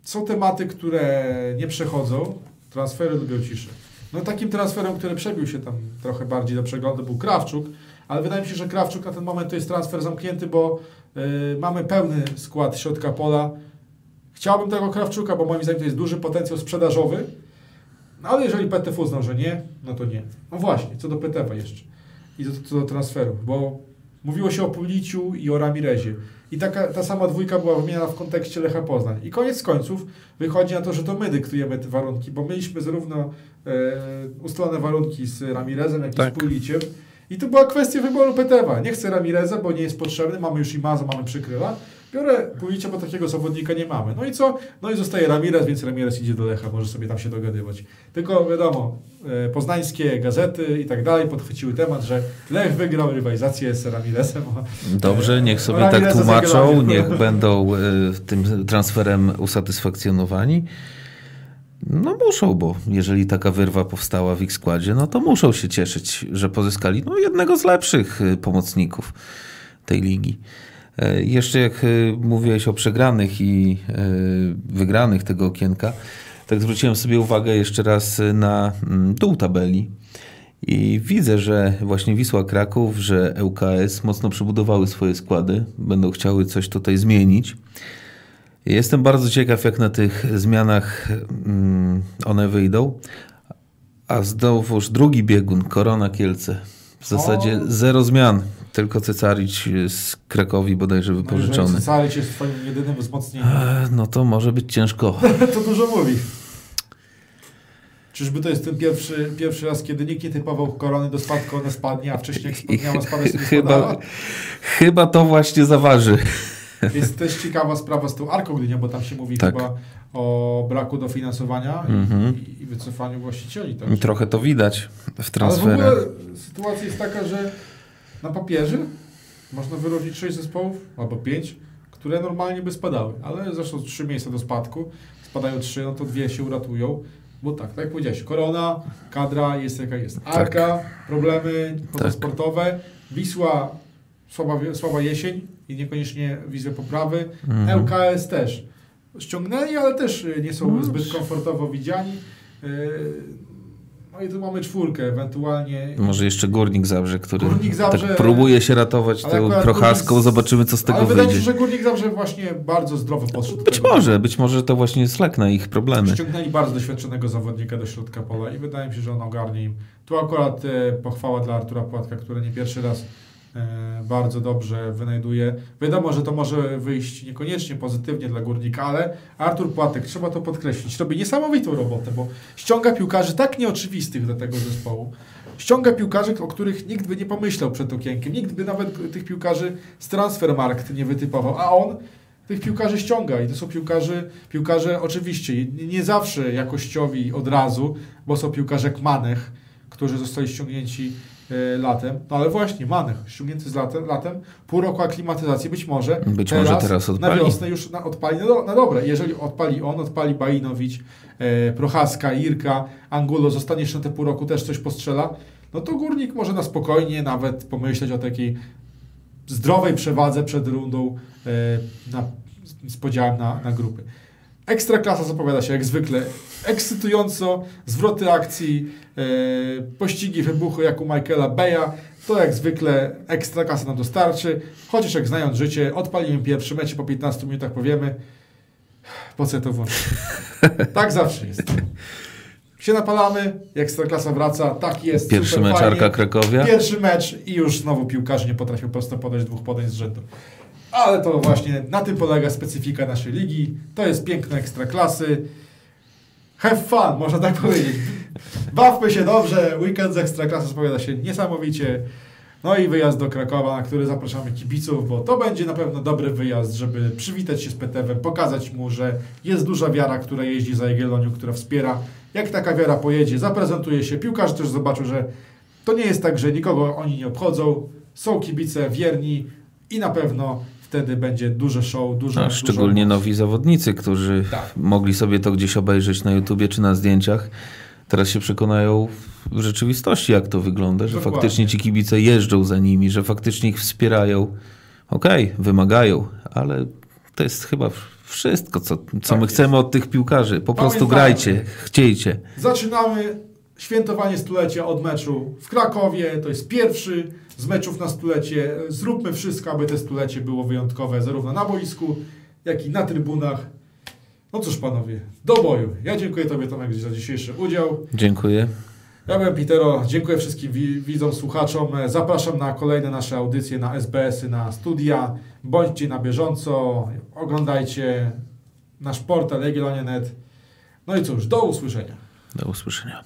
są tematy, które nie przechodzą, transfery lubią ciszę. No takim transferem, który przebił się tam trochę bardziej do przeglądu był Krawczuk, ale wydaje mi się, że Krawczuk na ten moment to jest transfer zamknięty, bo y, mamy pełny skład środka pola. Chciałbym tego Krawczuka, bo moim zdaniem to jest duży potencjał sprzedażowy, no ale jeżeli PTF uznał, że nie, no to nie. No właśnie, co do PTF jeszcze i do, co do transferów, bo mówiło się o Puliciu i o Ramirezie. I taka, ta sama dwójka była wymieniana w kontekście Lecha Poznań. I koniec końców wychodzi na to, że to my dyktujemy te warunki, bo mieliśmy zarówno e, ustalone warunki z Ramirezem, jak i Tak. z Puliciem. I to była kwestia wyboru Petewa. Nie chcę Ramireza, bo nie jest potrzebny, mamy już Imaza, mamy przykryla. Biorę Pulicia, bo takiego zawodnika nie mamy. No i co? No i zostaje Ramirez, więc Ramirez idzie do Lecha, może sobie tam się dogadywać. Tylko wiadomo, e, poznańskie gazety i tak dalej podchwyciły temat, że Lech wygrał rywalizację z Ramirezem. Dobrze, niech sobie tak tłumaczą, niech będą y, tym transferem usatysfakcjonowani. No muszą, bo jeżeli taka wyrwa powstała w ich składzie, no to muszą się cieszyć, że pozyskali no, jednego z lepszych y, pomocników tej ligi. E, Jeszcze jak y, mówiłeś o przegranych i y, wygranych tego okienka, tak zwróciłem sobie uwagę jeszcze raz na mm, dół tabeli. I widzę, że właśnie Wisła Kraków, że ŁKS mocno przebudowały swoje składy, będą chciały coś tutaj zmienić. Jestem bardzo ciekaw, jak na tych zmianach mm, one wyjdą. A znowuż drugi biegun, Korona Kielce. W zasadzie O. zero zmian, tylko Cesarić z Krakowi bodajże wypożyczony. No Cesaric jest twoim jedynym wzmocnieniem. E, No to może być ciężko. (laughs) to dużo mówi. Czyżby to jest ten pierwszy, pierwszy raz, kiedy nikt nie typował korony do spadku, ona spadnie, a wcześniej jak spadniała, spadać sobie chyba, spadała? chyba to właśnie zaważy. (laughs) Jest też ciekawa sprawa z tą Arką Gdynia, bo tam się mówi Tak. chyba o braku dofinansowania Mhm. i, i wycofaniu właścicieli. Także. Trochę to widać w Ale w transferach. ogóle sytuacja jest taka, że na papierze można wyróżnić 6 zespołów albo 5, które normalnie by spadały, ale zresztą trzy miejsca do spadku, spadają trzy, no to dwie się uratują. Bo tak, tak jak powiedziałeś, korona, kadra jest jaka jest. Arka, problemy sportowe, Wisła, słaba, słaba jesień i niekoniecznie wizję poprawy. Mhm. ŁKS też. Ściągnęli, ale też y, nie są No. zbyt komfortowo widziani. No i tu mamy czwórkę, ewentualnie. Może jeszcze Górnik Zabrze, który Górnik Zabrze- tak próbuje się ratować tą prochaską. Zobaczymy, co z tego Ale wydaje mi się, wyjdzie. że Górnik Zabrze właśnie bardzo zdrowo podszedł. Być tego. może, być może to właśnie jest lek na ich problemy. Ściągnęli bardzo doświadczonego zawodnika do środka pola i wydaje mi się, że on ogarnie im. Tu akurat e, pochwała dla Artura Płatka, który nie pierwszy raz bardzo dobrze wynajduje. Wiadomo, że to może wyjść niekoniecznie pozytywnie dla Górnika, ale Artur Płatek, trzeba to podkreślić, robi niesamowitą robotę, bo ściąga piłkarzy tak nieoczywistych do tego zespołu. Ściąga piłkarzy, o których nikt by nie pomyślał przed okienkiem. Nikt by nawet tych piłkarzy z Transfermarkt nie wytypował, a on tych piłkarzy ściąga i to są piłkarze, piłkarze oczywiście nie, zawsze jakościowi od razu, bo są piłkarze jak Manech, którzy zostali ściągnięci e, latem, no ale właśnie Manech, ściągnięty z latem, latem, pół roku aklimatyzacji, być może Być może teraz na odpali. wiosnę już na, odpali na, do, na dobre. Jeżeli odpali on, odpali Bajinowicz, e, Prochaska, Irka, Angulo, zostanie jeszcze na te pół roku też coś postrzela, no to Górnik może na spokojnie nawet pomyśleć o takiej zdrowej przewadze przed rundą e, na, z podziałem na, na grupy. Ekstraklasa zapowiada się jak zwykle ekscytująco, zwroty akcji, e, pościgi, wybuchy jak u Michaela Beya. To jak zwykle Ekstraklasa nam dostarczy. Chociaż jak znając życie, odpalimy pierwszy mecz po 15 minutach powiemy po co to włączyć. (laughs) tak zawsze jest. Się napalamy, Ekstraklasa wraca, tak jest. Pierwszy mecz. Arka Krakowia. Pierwszy mecz i już znowu piłkarze nie potrafią prosto podać dwóch podań z rzędu. Ale to właśnie na tym polega specyfika naszej ligi. To jest piękne ekstraklasy. Have fun, można tak powiedzieć. Bawmy się dobrze. Weekend z ekstraklasy spowiada się niesamowicie. No i wyjazd do Krakowa, na który zapraszamy kibiców, bo to będzie na pewno dobry wyjazd, żeby przywitać się z Petewem, pokazać mu, że jest duża wiara, która jeździ za Jagiellonią, która wspiera. Jak taka wiara pojedzie, zaprezentuje się, piłkarze też zobaczą, że to nie jest tak, że nikogo oni nie obchodzą. Są kibice wierni i na pewno wtedy będzie duże show, dużo- szczególnie nowi zawodnicy, którzy Tak. mogli sobie to gdzieś obejrzeć na YouTubie czy na zdjęciach. Teraz się przekonają w rzeczywistości, jak to wygląda, że Dokładnie. faktycznie ci kibice jeżdżą za nimi, że faktycznie ich wspierają. Okej, wymagają, ale to jest chyba wszystko, co, co Tak my jest. chcemy od tych piłkarzy. Po prostu grajcie, chciejcie. Zaczynamy świętowanie stulecia od meczu w Krakowie. To jest pierwszy z meczów na stulecie. Zróbmy wszystko, aby te stulecie było wyjątkowe, zarówno na boisku, jak i na trybunach. No cóż, panowie, do boju. Ja dziękuję Tobie, Tomek, za dzisiejszy udział. Dziękuję. Ja byłem Pitero. Dziękuję wszystkim wi- widzom, słuchaczom. Zapraszam na kolejne nasze audycje na SBS-y, na studia. Bądźcie na bieżąco, oglądajcie nasz portal Jagiellonia.net. No i cóż, do usłyszenia. Do usłyszenia.